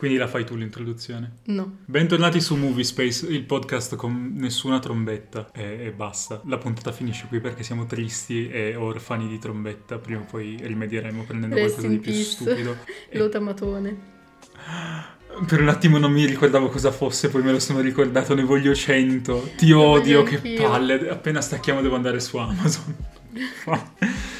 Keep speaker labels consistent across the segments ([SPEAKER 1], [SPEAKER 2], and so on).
[SPEAKER 1] Quindi la fai tu l'introduzione.
[SPEAKER 2] No.
[SPEAKER 1] Bentornati su Movie Space, il podcast con nessuna trombetta e, e basta. La puntata finisce qui perché siamo tristi e orfani di trombetta. Prima o poi rimedieremo prendendo
[SPEAKER 2] Rest
[SPEAKER 1] qualcosa di più
[SPEAKER 2] peace.
[SPEAKER 1] stupido. E
[SPEAKER 2] Lotamatone.
[SPEAKER 1] per un attimo non mi ricordavo cosa fosse, poi me lo sono ricordato, ne voglio 100. Ti odio, che
[SPEAKER 2] anch'io.
[SPEAKER 1] palle. Appena stacchiamo devo andare su Amazon.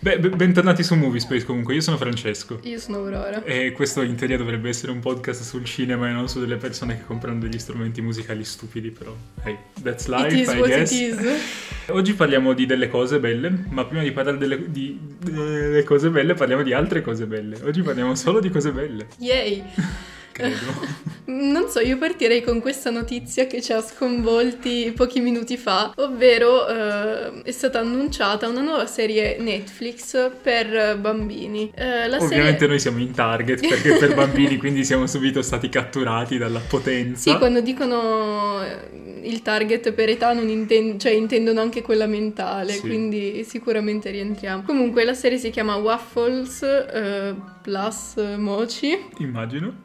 [SPEAKER 1] Beh, be- bentornati su Movie Space comunque, io sono Francesco.
[SPEAKER 2] Io sono Aurora.
[SPEAKER 1] E questo in teoria dovrebbe essere un podcast sul cinema e non su delle persone che comprano degli strumenti musicali stupidi, però hey, that's life,
[SPEAKER 2] it is
[SPEAKER 1] I
[SPEAKER 2] what
[SPEAKER 1] guess.
[SPEAKER 2] it is.
[SPEAKER 1] Oggi parliamo di delle cose belle, ma prima di parlare delle, di- delle cose belle parliamo di altre cose belle. Oggi parliamo solo di cose belle,
[SPEAKER 2] Yay.
[SPEAKER 1] credo.
[SPEAKER 2] Non so, io partirei con questa notizia che ci ha sconvolti pochi minuti fa, ovvero eh, è stata annunciata una nuova serie Netflix per bambini. Eh, la
[SPEAKER 1] Ovviamente
[SPEAKER 2] serie...
[SPEAKER 1] noi siamo in target perché per bambini, quindi siamo subito stati catturati dalla potenza.
[SPEAKER 2] Sì, quando dicono eh, il target per età non inten- cioè intendono anche quella mentale,
[SPEAKER 1] Sì.
[SPEAKER 2] quindi sicuramente rientriamo. Comunque la serie si chiama Waffles eh, plus Mochi.
[SPEAKER 1] Immagino.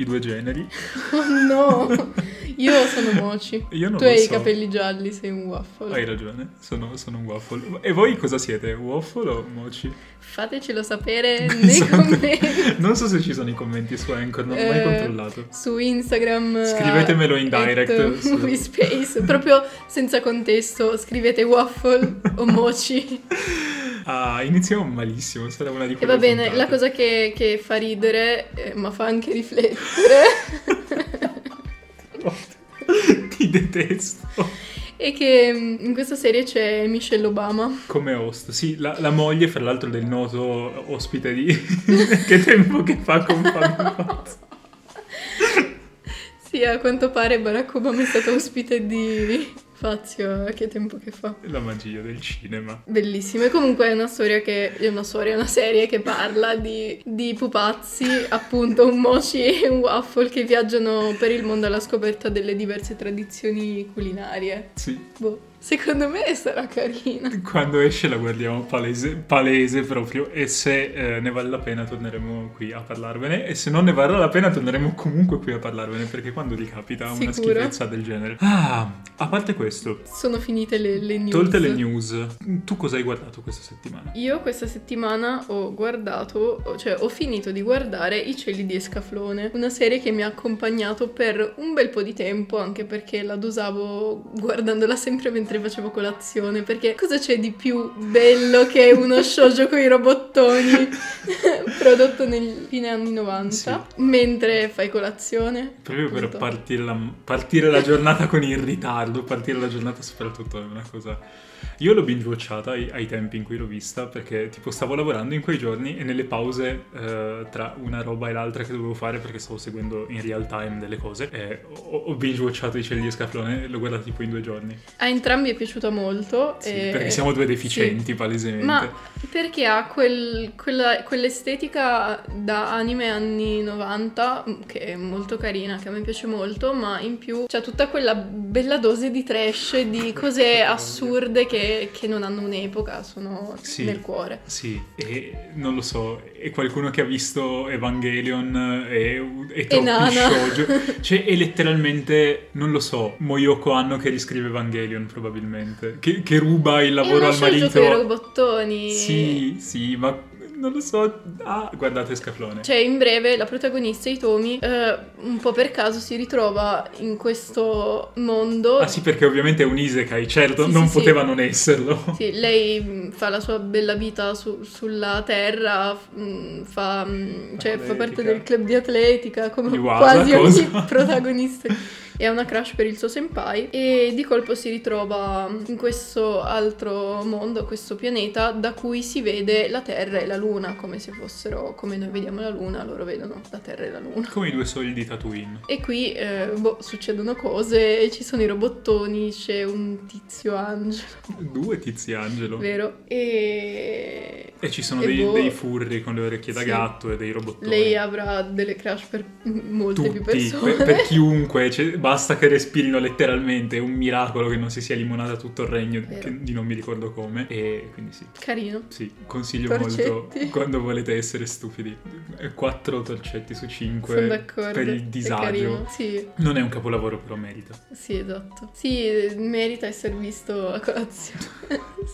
[SPEAKER 1] I due generi.
[SPEAKER 2] Oh no! Io sono Mochi.
[SPEAKER 1] Io
[SPEAKER 2] tu hai i
[SPEAKER 1] so.
[SPEAKER 2] capelli gialli, sei un waffle.
[SPEAKER 1] Hai ragione, sono, sono un waffle. E voi cosa siete? Waffle o mochi?
[SPEAKER 2] Fatecelo sapere nei
[SPEAKER 1] Esatto.
[SPEAKER 2] commenti.
[SPEAKER 1] Non so se ci sono i commenti su Anchor, non ho mai
[SPEAKER 2] Eh,
[SPEAKER 1] controllato.
[SPEAKER 2] Su Instagram.
[SPEAKER 1] Scrivetemelo in direct, su-
[SPEAKER 2] Space, proprio senza contesto. Scrivete waffle o mochi.
[SPEAKER 1] Ah, iniziamo malissimo, sarà una di
[SPEAKER 2] E
[SPEAKER 1] quelle
[SPEAKER 2] va bene,
[SPEAKER 1] puntate.
[SPEAKER 2] la cosa che, che fa ridere, eh, ma fa anche riflettere,
[SPEAKER 1] Ti detesto.
[SPEAKER 2] è che mm, in questa serie c'è Michelle Obama.
[SPEAKER 1] Come host, sì, la, la moglie, fra l'altro, del noto ospite di... che tempo che fa con Fabio Fazio.
[SPEAKER 2] Sì, a quanto pare Barack Obama è stato ospite di Fazio, eh, che tempo che fa.
[SPEAKER 1] La magia del cinema.
[SPEAKER 2] Bellissimo, e comunque è una storia che, è una storia, una serie che parla di, di pupazzi, appunto un mochi e un waffle che viaggiano per il mondo alla scoperta delle diverse tradizioni culinarie.
[SPEAKER 1] Sì,
[SPEAKER 2] Boh, secondo me sarà carina.
[SPEAKER 1] quando esce la guardiamo palese, palese proprio e se eh, ne vale la pena torneremo qui a parlarvene e se non ne varrà la pena torneremo comunque qui a parlarvene perché quando ricapita una
[SPEAKER 2] Sicuro?
[SPEAKER 1] schifezza del genere. Ah, a parte questo,
[SPEAKER 2] Sono finite le, le news.
[SPEAKER 1] tolte le news, tu cosa hai guardato questa settimana?
[SPEAKER 2] Io questa settimana ho guardato, cioè ho finito di guardare I cieli di Escaflone, una serie che mi ha accompagnato per un bel po' di tempo, anche perché la dosavo guardandola sempre mentre facevo colazione, perché cosa c'è di più bello che uno shoujo con i robottoni prodotto nel fine anni 90, mentre fai colazione?
[SPEAKER 1] Proprio per
[SPEAKER 2] Appunto.
[SPEAKER 1] partire la, partire la giornata con il ritardo, partire la giornata soprattutto è una cosa... Io l'ho binge watchata ai, ai tempi in cui l'ho vista perché tipo stavo lavorando in quei giorni e nelle pause eh, tra una roba e l'altra che dovevo fare perché stavo seguendo in real time delle cose e ho, ho binge watchato i cieli di Scaflone e l'ho guardato tipo in due giorni.
[SPEAKER 2] A entrambi è piaciuuta molto.
[SPEAKER 1] Sì,
[SPEAKER 2] e-
[SPEAKER 1] perché siamo due deficienti
[SPEAKER 2] sì.
[SPEAKER 1] palesemente.
[SPEAKER 2] Ma perché ha quel- quella- quell'estetica da anime anni 90 mm, che è molto carina, che a me piace molto, ma in più c'ha tutta quella bella dose di trash, di cose assurde che, che non hanno un'epoca, sono
[SPEAKER 1] Sì.
[SPEAKER 2] nel cuore.
[SPEAKER 1] Sì, e non lo so, è qualcuno che ha visto Evangelion e, e troppi shoujo. Cioè, è letteralmente, non lo so, Moyoko Anno che riscrive Evangelion probabilmente, che, che ruba il lavoro al marito.
[SPEAKER 2] con i robottoni.
[SPEAKER 1] Sì, sì, ma non lo so. Ah, guardate Scaflone.
[SPEAKER 2] Cioè, in breve, la protagonista Itomi, eh, un po' per caso, si ritrova in questo mondo
[SPEAKER 1] Ah sì, perché ovviamente è un isekai, certo,
[SPEAKER 2] Sì,
[SPEAKER 1] non
[SPEAKER 2] sì, sì.
[SPEAKER 1] poteva non esserlo.
[SPEAKER 2] Sì, lei mh, fa la sua bella vita su- sulla terra, mh, fa, mh, cioè, fa parte del club di atletica, come
[SPEAKER 1] Iwasa,
[SPEAKER 2] quasi ogni
[SPEAKER 1] cosa?
[SPEAKER 2] protagonista. E ha una crush per il suo senpai e di colpo si ritrova in questo altro mondo, questo pianeta, da cui si vede la Terra e la Luna, come se fossero, come noi vediamo la Luna, loro vedono la Terra e la Luna.
[SPEAKER 1] Come i due soli di Tatooine.
[SPEAKER 2] E qui eh, boh, succedono cose, ci sono i robottoni, c'è un tizio angelo,
[SPEAKER 1] Due tizi angelo.
[SPEAKER 2] vero? E...
[SPEAKER 1] E ci sono
[SPEAKER 2] E
[SPEAKER 1] dei,
[SPEAKER 2] boh.
[SPEAKER 1] dei furri con le orecchie da
[SPEAKER 2] Sì.
[SPEAKER 1] gatto e dei robottoni.
[SPEAKER 2] Lei avrà delle crush per molte più
[SPEAKER 1] Tutti,
[SPEAKER 2] persone.
[SPEAKER 1] per, per chiunque, cioè, basta che respirino letteralmente, è un miracolo che non si sia limonata tutto il regno, di non mi ricordo come, e quindi sì.
[SPEAKER 2] Carino.
[SPEAKER 1] Sì, consiglio molto
[SPEAKER 2] Torcetti.
[SPEAKER 1] quando volete essere stupidi. Quattro torcetti su
[SPEAKER 2] Sono
[SPEAKER 1] cinque
[SPEAKER 2] d'accordo.
[SPEAKER 1] per il
[SPEAKER 2] È
[SPEAKER 1] disagio.
[SPEAKER 2] carino. Sì,
[SPEAKER 1] Non è un capolavoro, però merita.
[SPEAKER 2] sì, esatto. Sì, merita essere visto a colazione.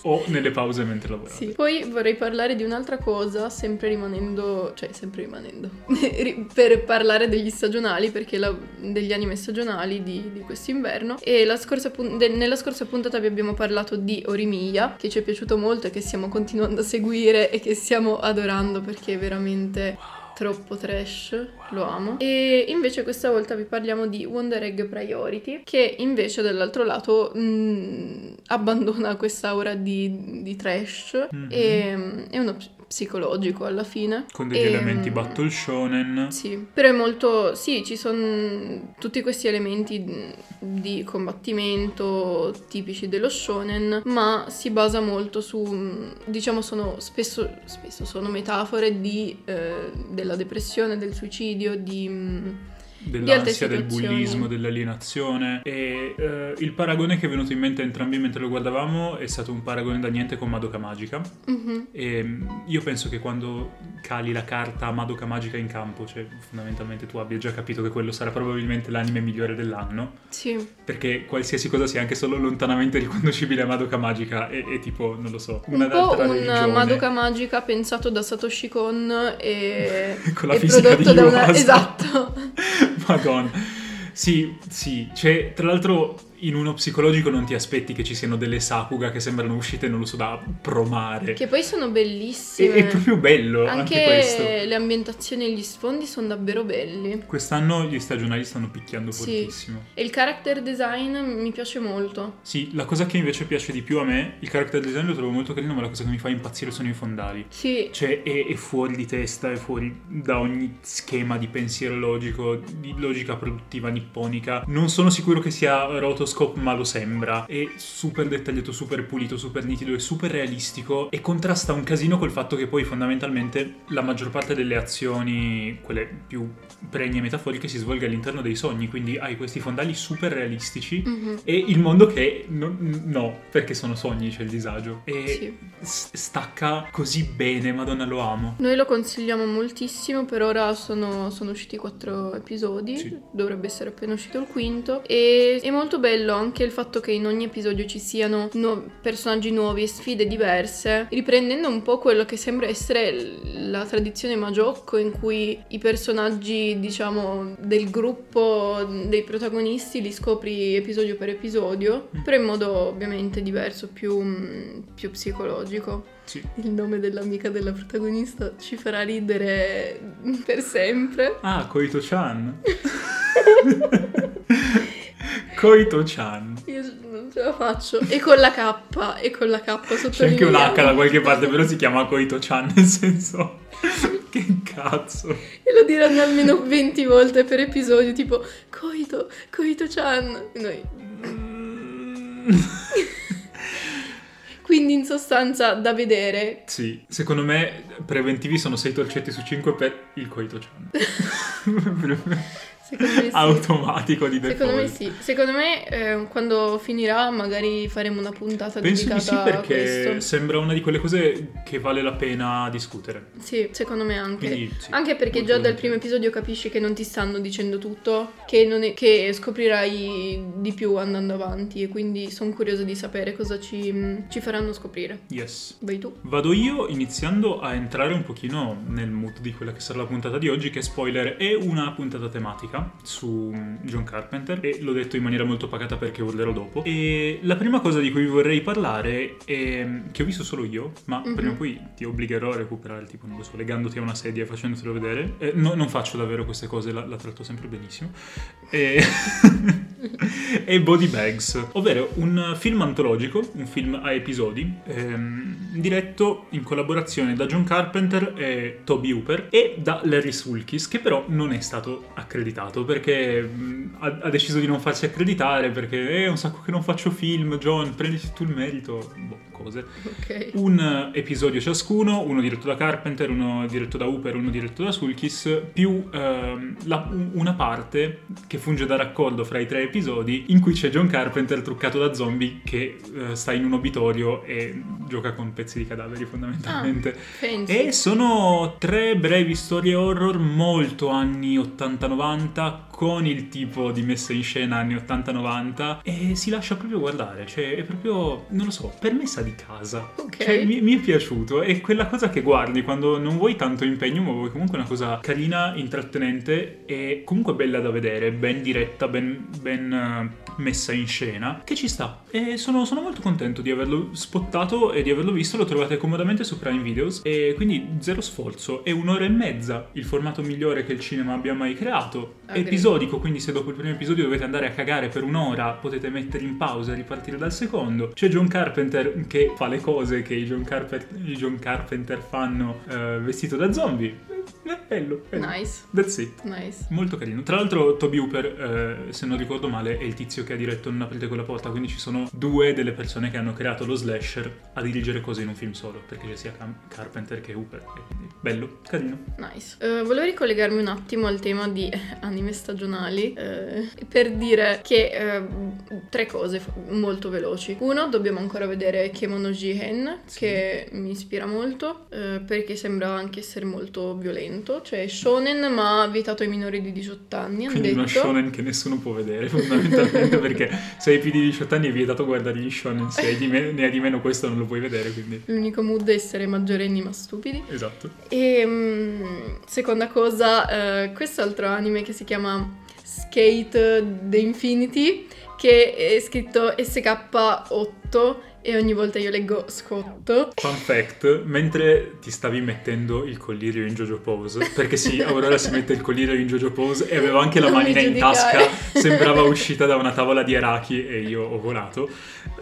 [SPEAKER 1] O nelle pause mentre lavorate.
[SPEAKER 2] Sì. Poi vorrei parlare di un'altra cosa, sempre rimanendo, cioè sempre rimanendo, ri- per parlare degli stagionali, perché la- degli anime stagionali di, di quest'inverno. E la scorsa pun- de- nella scorsa puntata vi abbiamo parlato di Orimiya, che ci è piaciuto molto e che stiamo continuando a seguire e che stiamo adorando perché è veramente troppo trash, lo amo. E invece questa volta vi parliamo di Wonder Egg Priority, che invece dall'altro lato mh, abbandona quest'aura di, di trash
[SPEAKER 1] Mhm.
[SPEAKER 2] e mm, è uno psicologico alla fine.
[SPEAKER 1] Con degli
[SPEAKER 2] E,
[SPEAKER 1] elementi
[SPEAKER 2] mm,
[SPEAKER 1] battle shonen.
[SPEAKER 2] Sì, però è molto... Sì, ci sono tutti questi elementi di combattimento tipici dello shonen, ma si basa molto su... diciamo sono spesso, spesso sono metafore di, eh, della depressione, del suicidio, di...
[SPEAKER 1] dell'ansia, del bullismo, dell'alienazione. E eh, il paragone che è venuto in mente a entrambi mentre lo guardavamo è stato un paragone da niente con Madoka Magica.
[SPEAKER 2] Mhm,
[SPEAKER 1] e mm, io penso che quando cali la carta Madoka Magica in campo, cioè fondamentalmente tu abbia già capito che quello sarà probabilmente l'anime migliore dell'anno.
[SPEAKER 2] Sì,
[SPEAKER 1] perché qualsiasi cosa sia anche solo lontanamente riconducibile a Madoka Magica è, è tipo, non lo so,
[SPEAKER 2] un po' un
[SPEAKER 1] religione.
[SPEAKER 2] Madoka Magica pensato da Satoshi Kon e...
[SPEAKER 1] con la
[SPEAKER 2] e
[SPEAKER 1] fisica di
[SPEAKER 2] prodotto da una... Esatto.
[SPEAKER 1] Madonna. Sì, sì, cioè, tra l'altro in uno psicologico non ti aspetti che ci siano delle Sakuga che sembrano uscite, non lo so, da promare.
[SPEAKER 2] Che poi sono bellissime.
[SPEAKER 1] è proprio bello anche,
[SPEAKER 2] Anche,
[SPEAKER 1] questo.
[SPEAKER 2] le ambientazioni e gli sfondi sono davvero belli.
[SPEAKER 1] Quest'anno gli stagionali stanno picchiando
[SPEAKER 2] Sì.
[SPEAKER 1] fortissimo.
[SPEAKER 2] E il character design mi piace molto.
[SPEAKER 1] Sì, la cosa che invece piace di più a me, il character design lo trovo molto carino, ma la cosa che mi fa impazzire sono i fondali.
[SPEAKER 2] Sì,
[SPEAKER 1] Cioè, è, è fuori di testa, è fuori da ogni schema di pensiero logico, di logica produttiva nipponica. Non sono sicuro che sia rotoscope, ma lo sembra. È super dettagliato, super pulito, super nitido e super realistico. E contrasta un casino col fatto che poi fondamentalmente la maggior parte delle azioni, quelle più pregne e metaforiche, si svolga all'interno dei sogni. Quindi hai questi fondali super realistici.
[SPEAKER 2] mhm,
[SPEAKER 1] E il mondo che no, no, perché sono sogni, c'è il disagio. E
[SPEAKER 2] sì.
[SPEAKER 1] stacca così bene, madonna lo amo.
[SPEAKER 2] Noi lo consigliamo moltissimo, per ora sono, sono usciti quattro episodi,
[SPEAKER 1] Sì.
[SPEAKER 2] dovrebbe essere appena uscito il quinto. E è molto bello anche il fatto che in ogni episodio ci siano nu- personaggi nuovi e sfide diverse, riprendendo un po' quello che sembra essere la tradizione Majocco in cui i personaggi, diciamo, del gruppo dei protagonisti li scopri episodio per episodio,
[SPEAKER 1] Mm.
[SPEAKER 2] però in modo ovviamente diverso, più, mm, più psicologico.
[SPEAKER 1] Sì.
[SPEAKER 2] Il nome dell'amica della protagonista ci farà ridere per sempre.
[SPEAKER 1] Ah, Koito-chan. Koito-chan.
[SPEAKER 2] Io non ce la faccio. E con la K, e con la K sotto
[SPEAKER 1] C'è anche un H da qualche parte, però si chiama Koito-chan, nel senso... che cazzo.
[SPEAKER 2] E lo diranno almeno 20 volte per episodio, tipo Koito, Koito-chan. E noi... Quindi in sostanza da vedere.
[SPEAKER 1] Sì, secondo me preventivi sono 6 torcetti su 5 per il Koito-chan.
[SPEAKER 2] Secondo me sì.
[SPEAKER 1] Automatico di default.
[SPEAKER 2] Secondo me sì. Secondo me eh, quando finirà magari faremo una puntata
[SPEAKER 1] Penso di sì perché sembra una di quelle cose che vale la pena discutere.
[SPEAKER 2] Sì, secondo me anche.
[SPEAKER 1] Quindi, sì,
[SPEAKER 2] Anche perché già dal primo episodio capisci che non ti stanno dicendo tutto, che, non è- che scoprirai di più andando avanti e quindi sono curiosa di sapere cosa ci, ci faranno scoprire.
[SPEAKER 1] Yes.
[SPEAKER 2] Vai tu?
[SPEAKER 1] Vado io iniziando a entrare un pochino nel mood di quella che sarà la puntata di oggi, che spoiler è una puntata tematica su John Carpenter e l'ho detto in maniera molto pacata perché urlerò dopo. E la prima cosa di cui vi vorrei parlare è che ho visto solo io, ma
[SPEAKER 2] Mhm.
[SPEAKER 1] prima o poi ti obbligherò a recuperare, tipo, non lo so, legandoti a una sedia e facendotelo vedere. Eh, no- non faccio davvero queste cose, la, la tratto sempre benissimo. E... e Body Bags, ovvero un film antologico, un film a episodi, ehm, diretto in collaborazione da John Carpenter e Toby Hooper e da Larry Sulkis, che però non è stato accreditato perché mh, ha, ha deciso di non farsi accreditare perché è un sacco che non faccio film, John, prenditi tu il merito. Boh, cose.
[SPEAKER 2] Ok.
[SPEAKER 1] Un episodio ciascuno, uno diretto da Carpenter, uno diretto da Hooper, uno diretto da Sulkis, più ehm, la- un- una parte che funge da raccordo fra i tre episodi in cui c'è John Carpenter truccato da zombie che eh, sta in un obitorio e gioca con pezzi di cadaveri fondamentalmente.
[SPEAKER 2] Fancy.
[SPEAKER 1] E sono tre brevi storie horror molto anni 80-90 con il tipo di messa in scena anni 80-90 e si lascia proprio guardare, cioè è proprio, non lo so, per me sa di casa.
[SPEAKER 2] Ok.
[SPEAKER 1] Cioè, mi, mi è piaciuto, è quella cosa che guardi quando non vuoi tanto impegno, ma vuoi comunque una cosa carina, intrattenente e comunque bella da vedere, ben diretta, ben, ben, eh, messa in scena, che ci sta. E sono, sono molto contento di averlo spottato e di averlo visto, lo trovate comodamente su Prime Videos e quindi zero sforzo, è un'ora e mezza, il formato migliore che il cinema abbia mai creato,
[SPEAKER 2] Agree.
[SPEAKER 1] Episodico, quindi se dopo il primo episodio dovete andare a cagare per un'ora, potete mettere in pausa e ripartire dal secondo. C'è John Carpenter che fa le cose che i John, i John Carpenter fanno eh, vestito da zombie. Eh, bello, bello.
[SPEAKER 2] Nice.
[SPEAKER 1] That's it.
[SPEAKER 2] Nice.
[SPEAKER 1] Molto carino. Tra l'altro, Toby Hooper, eh, se non ricordo male, è il tizio che ha diretto Non aprite quella porta. Quindi ci sono due delle persone che hanno creato lo slasher a dirigere cose in un film solo. Perché c'è sia Cam- Carpenter che Hooper. Quindi, bello, carino.
[SPEAKER 2] Nice. Eh, volevo ricollegarmi un attimo al tema di anime stagionali eh, per dire che eh, tre cose molto veloci. Uno, dobbiamo ancora vedere Kemono Jihen,
[SPEAKER 1] Sì.
[SPEAKER 2] che mi ispira molto perché sembra anche essere molto violento. Cioè, shonen, ma vietato ai minori di 18 anni.
[SPEAKER 1] Quindi uno
[SPEAKER 2] detto.
[SPEAKER 1] shonen che nessuno può vedere, fondamentalmente. perché se hai più di 18 anni è vietato guardare gli shonen. Se hai di me- ne hai di meno questo non lo puoi vedere. Quindi,
[SPEAKER 2] L'unico mood è essere maggiorenni ma stupidi.
[SPEAKER 1] esatto.
[SPEAKER 2] E mm, seconda cosa, eh, questo altro anime che si chiama Skate The Infinity, che è scritto SK8 e ogni volta io leggo scotto.
[SPEAKER 1] Fun fact, mentre ti stavi mettendo il collirio in JoJo Pose, perché sì, Aurora si mette il collirio in JoJo Pose e aveva anche la
[SPEAKER 2] Non
[SPEAKER 1] manina in tasca, sembrava uscita da una tavola di Araki e io ho volato.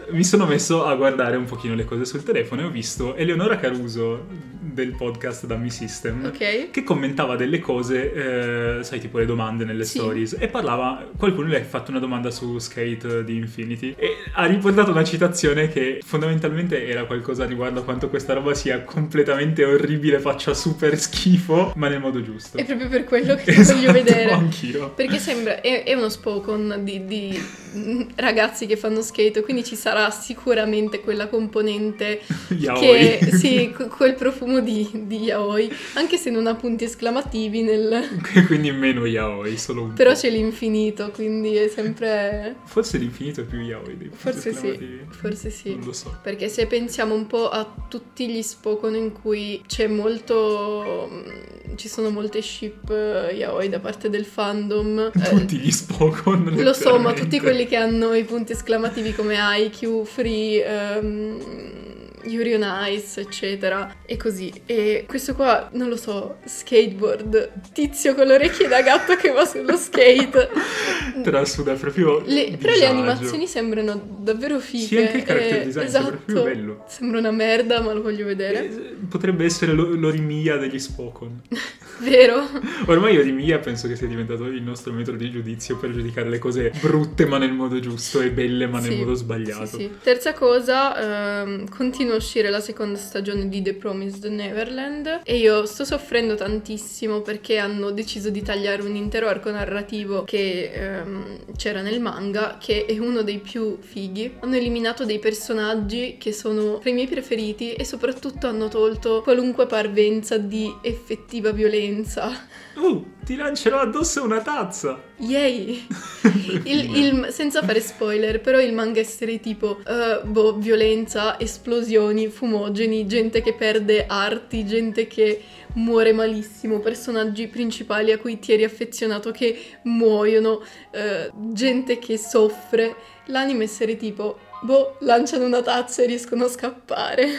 [SPEAKER 1] Mi sono messo a guardare un pochino le cose sul telefono e ho visto Eleonora Caruso del podcast Dammi System
[SPEAKER 2] Ok?
[SPEAKER 1] che commentava delle cose, eh, sai, tipo le domande nelle
[SPEAKER 2] Sì.
[SPEAKER 1] stories, e parlava, qualcuno le ha fatto una domanda su Skate di Infinity, e ha riportato una citazione che fondamentalmente era qualcosa riguardo a quanto questa roba sia completamente orribile, faccia super schifo, ma nel modo giusto.
[SPEAKER 2] È proprio per quello che
[SPEAKER 1] Esatto,
[SPEAKER 2] voglio vedere.
[SPEAKER 1] anch'io.
[SPEAKER 2] Perché sembra, è, è uno spokon di, di, ragazzi che fanno skate, quindi ci sarà sicuramente quella componente
[SPEAKER 1] Yaoi.
[SPEAKER 2] che, sì, que- quel profumo di, di yaoi, anche se non ha punti esclamativi nel...
[SPEAKER 1] Quindi meno yaoi, solo un
[SPEAKER 2] Però
[SPEAKER 1] po'.
[SPEAKER 2] c'è l'infinito, quindi è sempre...
[SPEAKER 1] Forse l'infinito è più yaoi dei
[SPEAKER 2] Forse sì, forse sì.
[SPEAKER 1] Non lo so.
[SPEAKER 2] Perché se pensiamo un po' a tutti gli spokon in cui c'è molto... mm, ci sono molte ship eh, yaoi da parte del fandom. eh,
[SPEAKER 1] Tutti gli Spokon.
[SPEAKER 2] Lo so, ma tutti quelli che hanno i punti esclamativi come IQ, Free, ehm, Yuri on Ice, eccetera. E così. E questo qua, non lo so, skateboard, tizio con le orecchie da gatto che va sullo skate.
[SPEAKER 1] Trasuda proprio
[SPEAKER 2] Le- però le animazioni sembrano davvero fighe.
[SPEAKER 1] Sì, anche il character
[SPEAKER 2] eh,
[SPEAKER 1] design
[SPEAKER 2] esatto.
[SPEAKER 1] sembra proprio bello.
[SPEAKER 2] Sembra una merda, ma lo voglio vedere.
[SPEAKER 1] Eh, Potrebbe essere lo- l'Orimia degli Spokon.
[SPEAKER 2] Vero?
[SPEAKER 1] Ormai Orimia penso che sia diventato il nostro metodo di giudizio per giudicare le cose brutte ma nel modo giusto e belle ma nel
[SPEAKER 2] Sì,
[SPEAKER 1] modo sbagliato.
[SPEAKER 2] Sì, sì. Terza cosa, ehm, continua a uscire la seconda stagione di The Promised Neverland e io sto soffrendo tantissimo perché hanno deciso di tagliare un intero arco narrativo che ehm, c'era nel manga, che è uno dei più fighi. Hanno eliminato dei personaggi che sono tra i miei preferiti e soprattutto hanno tolto qualunque parvenza di effettiva violenza.
[SPEAKER 1] Uh, ti lancerò addosso una tazza!
[SPEAKER 2] Yay! Il, il- senza fare spoiler, però il manga essere tipo, eh, boh, violenza, esplosioni, fumogeni, gente che perde arti, gente che muore malissimo, personaggi principali a cui ti eri affezionato che muoiono, eh, gente che soffre. L'anime essere tipo, boh, lanciano una tazza e riescono a scappare.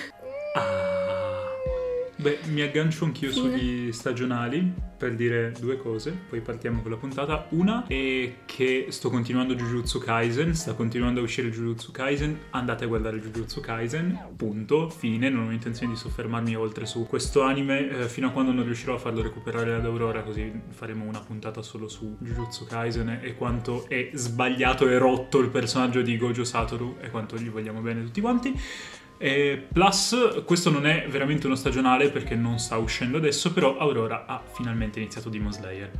[SPEAKER 1] Ah. Beh, mi aggancio anch'io sugli stagionali per dire due cose, poi partiamo con la puntata. Una è che sto continuando Jujutsu Kaisen, sta continuando a uscire Jujutsu Kaisen, andate a guardare Jujutsu Kaisen, punto, fine, non ho intenzione di soffermarmi oltre su questo anime. Eh, fino a quando non riuscirò a farlo recuperare ad Aurora, così faremo una puntata solo su Jujutsu Kaisen. E quanto è sbagliato e rotto il personaggio di Gojo Satoru e quanto gli vogliamo bene tutti quanti. E plus, questo non è veramente uno stagionale perché non sta uscendo adesso, però Aurora ha finalmente iniziato Demon Slayer.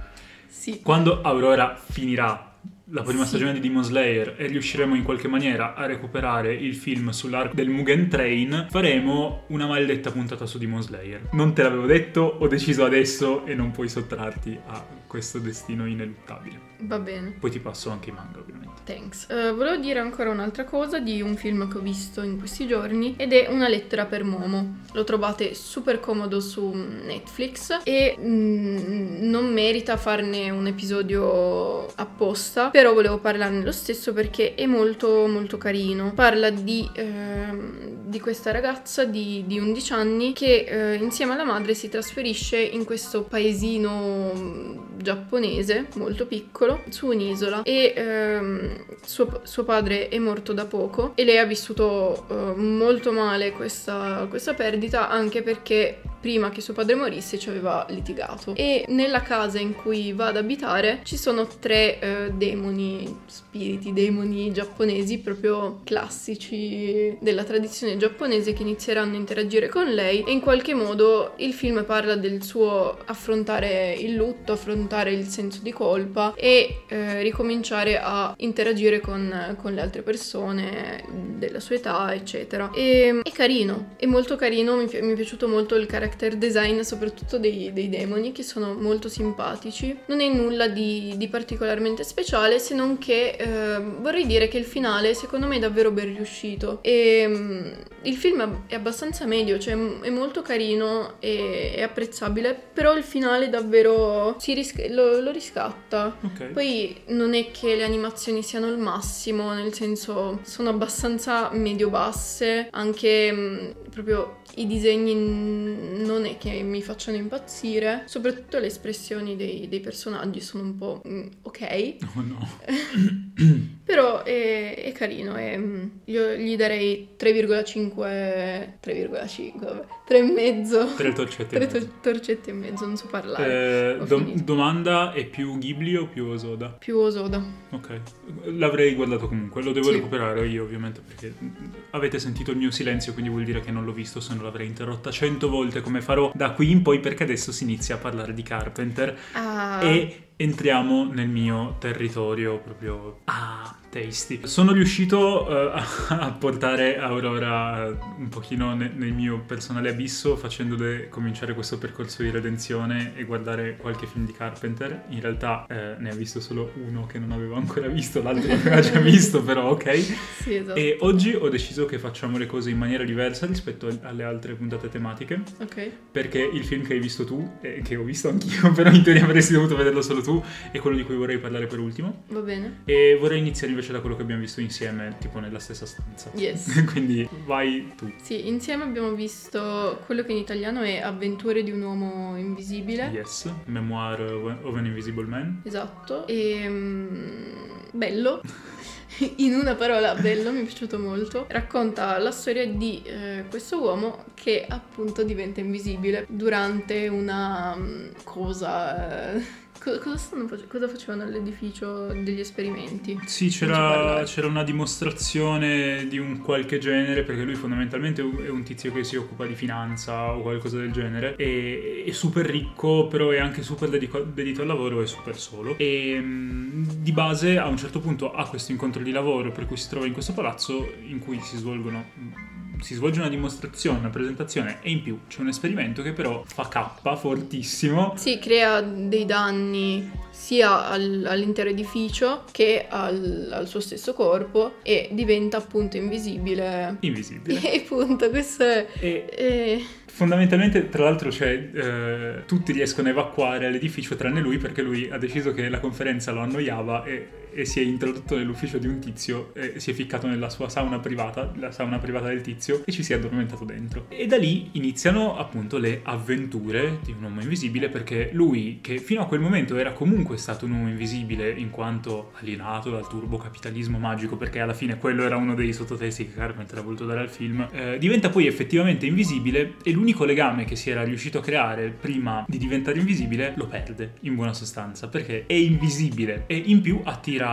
[SPEAKER 2] Sì.
[SPEAKER 1] Quando Aurora finirà la prima
[SPEAKER 2] Sì.
[SPEAKER 1] stagione di Demon Slayer e riusciremo in qualche maniera a recuperare il film sull'arco del Mugen Train, faremo una maledetta puntata su Demon Slayer. Non te l'avevo detto, ho deciso adesso e non puoi sottrarti a questo destino ineluttabile.
[SPEAKER 2] Va bene.
[SPEAKER 1] Poi ti passo anche i manga, ovviamente.
[SPEAKER 2] Thanks. Eh, volevo dire ancora un'altra cosa di un film che ho visto in questi giorni ed è Una lettera per Momo. Lo trovate super comodo su Netflix e mm, non merita farne un episodio apposta, però volevo parlarne lo stesso perché è molto molto carino. Parla di, ehm, di questa ragazza di, di 11 anni che eh, insieme alla madre si trasferisce in questo paesino mm, giapponese molto piccolo su un'isola e ehm, suo, suo padre è morto da poco e lei ha vissuto eh, molto male questa, questa perdita anche perché prima che suo padre morisse ci aveva litigato e nella casa in cui va ad abitare ci sono tre eh, demoni, spiriti, demoni giapponesi proprio classici della tradizione giapponese che inizieranno a interagire con lei e in qualche modo il film parla del suo affrontare il lutto, affrontare il senso di colpa e eh, ricominciare a interagire con, con le altre persone della sua età, eccetera. E, è carino, è molto carino, mi, mi è piaciuto molto il character design, soprattutto dei, dei demoni, che sono molto simpatici. Non è nulla di, di particolarmente speciale, se non che eh, vorrei dire che il finale secondo me è davvero ben riuscito. E mm, il film è abbastanza medio, cioè è molto carino e è apprezzabile, però il finale davvero si ris- lo, lo riscatta.
[SPEAKER 1] Ok.
[SPEAKER 2] Poi non è che le animazioni siano il massimo, nel senso sono abbastanza medio-basse, anche mh, proprio i disegni non è che mi facciano impazzire, soprattutto le espressioni dei, dei personaggi sono un po' mh, ok,
[SPEAKER 1] Oh no.
[SPEAKER 2] però è, è carino e mh, io gli darei 3,5, 3,5, vabbè, 3,5.
[SPEAKER 1] Tre torcette. e
[SPEAKER 2] Tre
[SPEAKER 1] mezzo.
[SPEAKER 2] tor- torcette e mezzo, non so parlare.
[SPEAKER 1] Eh, dom- domanda, è più Ghibli o più Osoda?
[SPEAKER 2] Più Osoda.
[SPEAKER 1] Ok, l'avrei guardato comunque, lo devo
[SPEAKER 2] Sì.
[SPEAKER 1] recuperare io ovviamente perché avete sentito il mio silenzio, quindi vuol dire che non l'ho visto, se no l'avrei interrotta cento volte come farò da qui in poi perché adesso si inizia a parlare di Carpenter
[SPEAKER 2] Ah,
[SPEAKER 1] e entriamo nel mio territorio proprio... Ah, tasty. Sono riuscito eh, a portare Aurora eh, un pochino ne- nel mio personale abisso facendole cominciare questo percorso di redenzione e guardare qualche film di Carpenter. In realtà eh, ne ha visto solo uno che non avevo ancora visto, l'altro l'aveva già visto, però ok.
[SPEAKER 2] sì, esatto.
[SPEAKER 1] E oggi ho deciso che facciamo le cose in maniera diversa rispetto alle altre puntate tematiche
[SPEAKER 2] Ok.
[SPEAKER 1] perché il film che hai visto tu, e che ho visto anch'io, però in teoria avresti dovuto vederlo solo tu, è quello di cui vorrei parlare per ultimo.
[SPEAKER 2] Va bene.
[SPEAKER 1] E vorrei iniziare invece da quello che abbiamo visto insieme, tipo nella stessa stanza.
[SPEAKER 2] Yes.
[SPEAKER 1] Quindi vai tu.
[SPEAKER 2] Sì, insieme abbiamo visto quello che in italiano è Avventure di un uomo invisibile.
[SPEAKER 1] Yes, Memoir of an Invisible Man.
[SPEAKER 2] Esatto. E mm, bello. In una parola, bello, mi è piaciuto molto. Racconta la storia di eh, questo uomo che appunto diventa invisibile durante una mm, cosa. eh, cosa, stanno cosa facevano all'edificio degli esperimenti?
[SPEAKER 1] Sì, c'era, c'era una dimostrazione di un qualche genere, perché lui fondamentalmente è un tizio che si occupa di finanza o qualcosa del genere. E, è super ricco, però è anche super dedico- dedito al lavoro e super solo. E mh, di base a un certo punto ha questo incontro di lavoro, per cui si trova in questo palazzo in cui si svolgono. Si svolge una dimostrazione, una presentazione e in più c'è un esperimento che però fa K fortissimo
[SPEAKER 2] Sì, crea dei danni sia al- all'intero edificio che al, al suo stesso corpo e diventa appunto invisibile.
[SPEAKER 1] invisibile.
[SPEAKER 2] E appunto, questo è...
[SPEAKER 1] E
[SPEAKER 2] è-
[SPEAKER 1] Fondamentalmente, tra l'altro, cioè, eh, tutti riescono a evacuare all'edificio tranne lui perché lui ha deciso che la conferenza lo annoiava e, e si è introdotto nell'ufficio di un tizio e si è ficcato nella sua sauna privata, la sauna privata del tizio, e ci si è addormentato dentro. E da lì iniziano appunto le avventure di un uomo invisibile perché lui, che fino a quel momento era comunque stato un uomo invisibile in quanto alienato dal turbocapitalismo magico, perché alla fine quello era uno dei sottotesti che Carpenter ha voluto dare al film, eh, diventa poi effettivamente invisibile e l'unico legame che si era riuscito a creare prima di diventare invisibile lo perde, in buona sostanza, perché è invisibile e in più attira,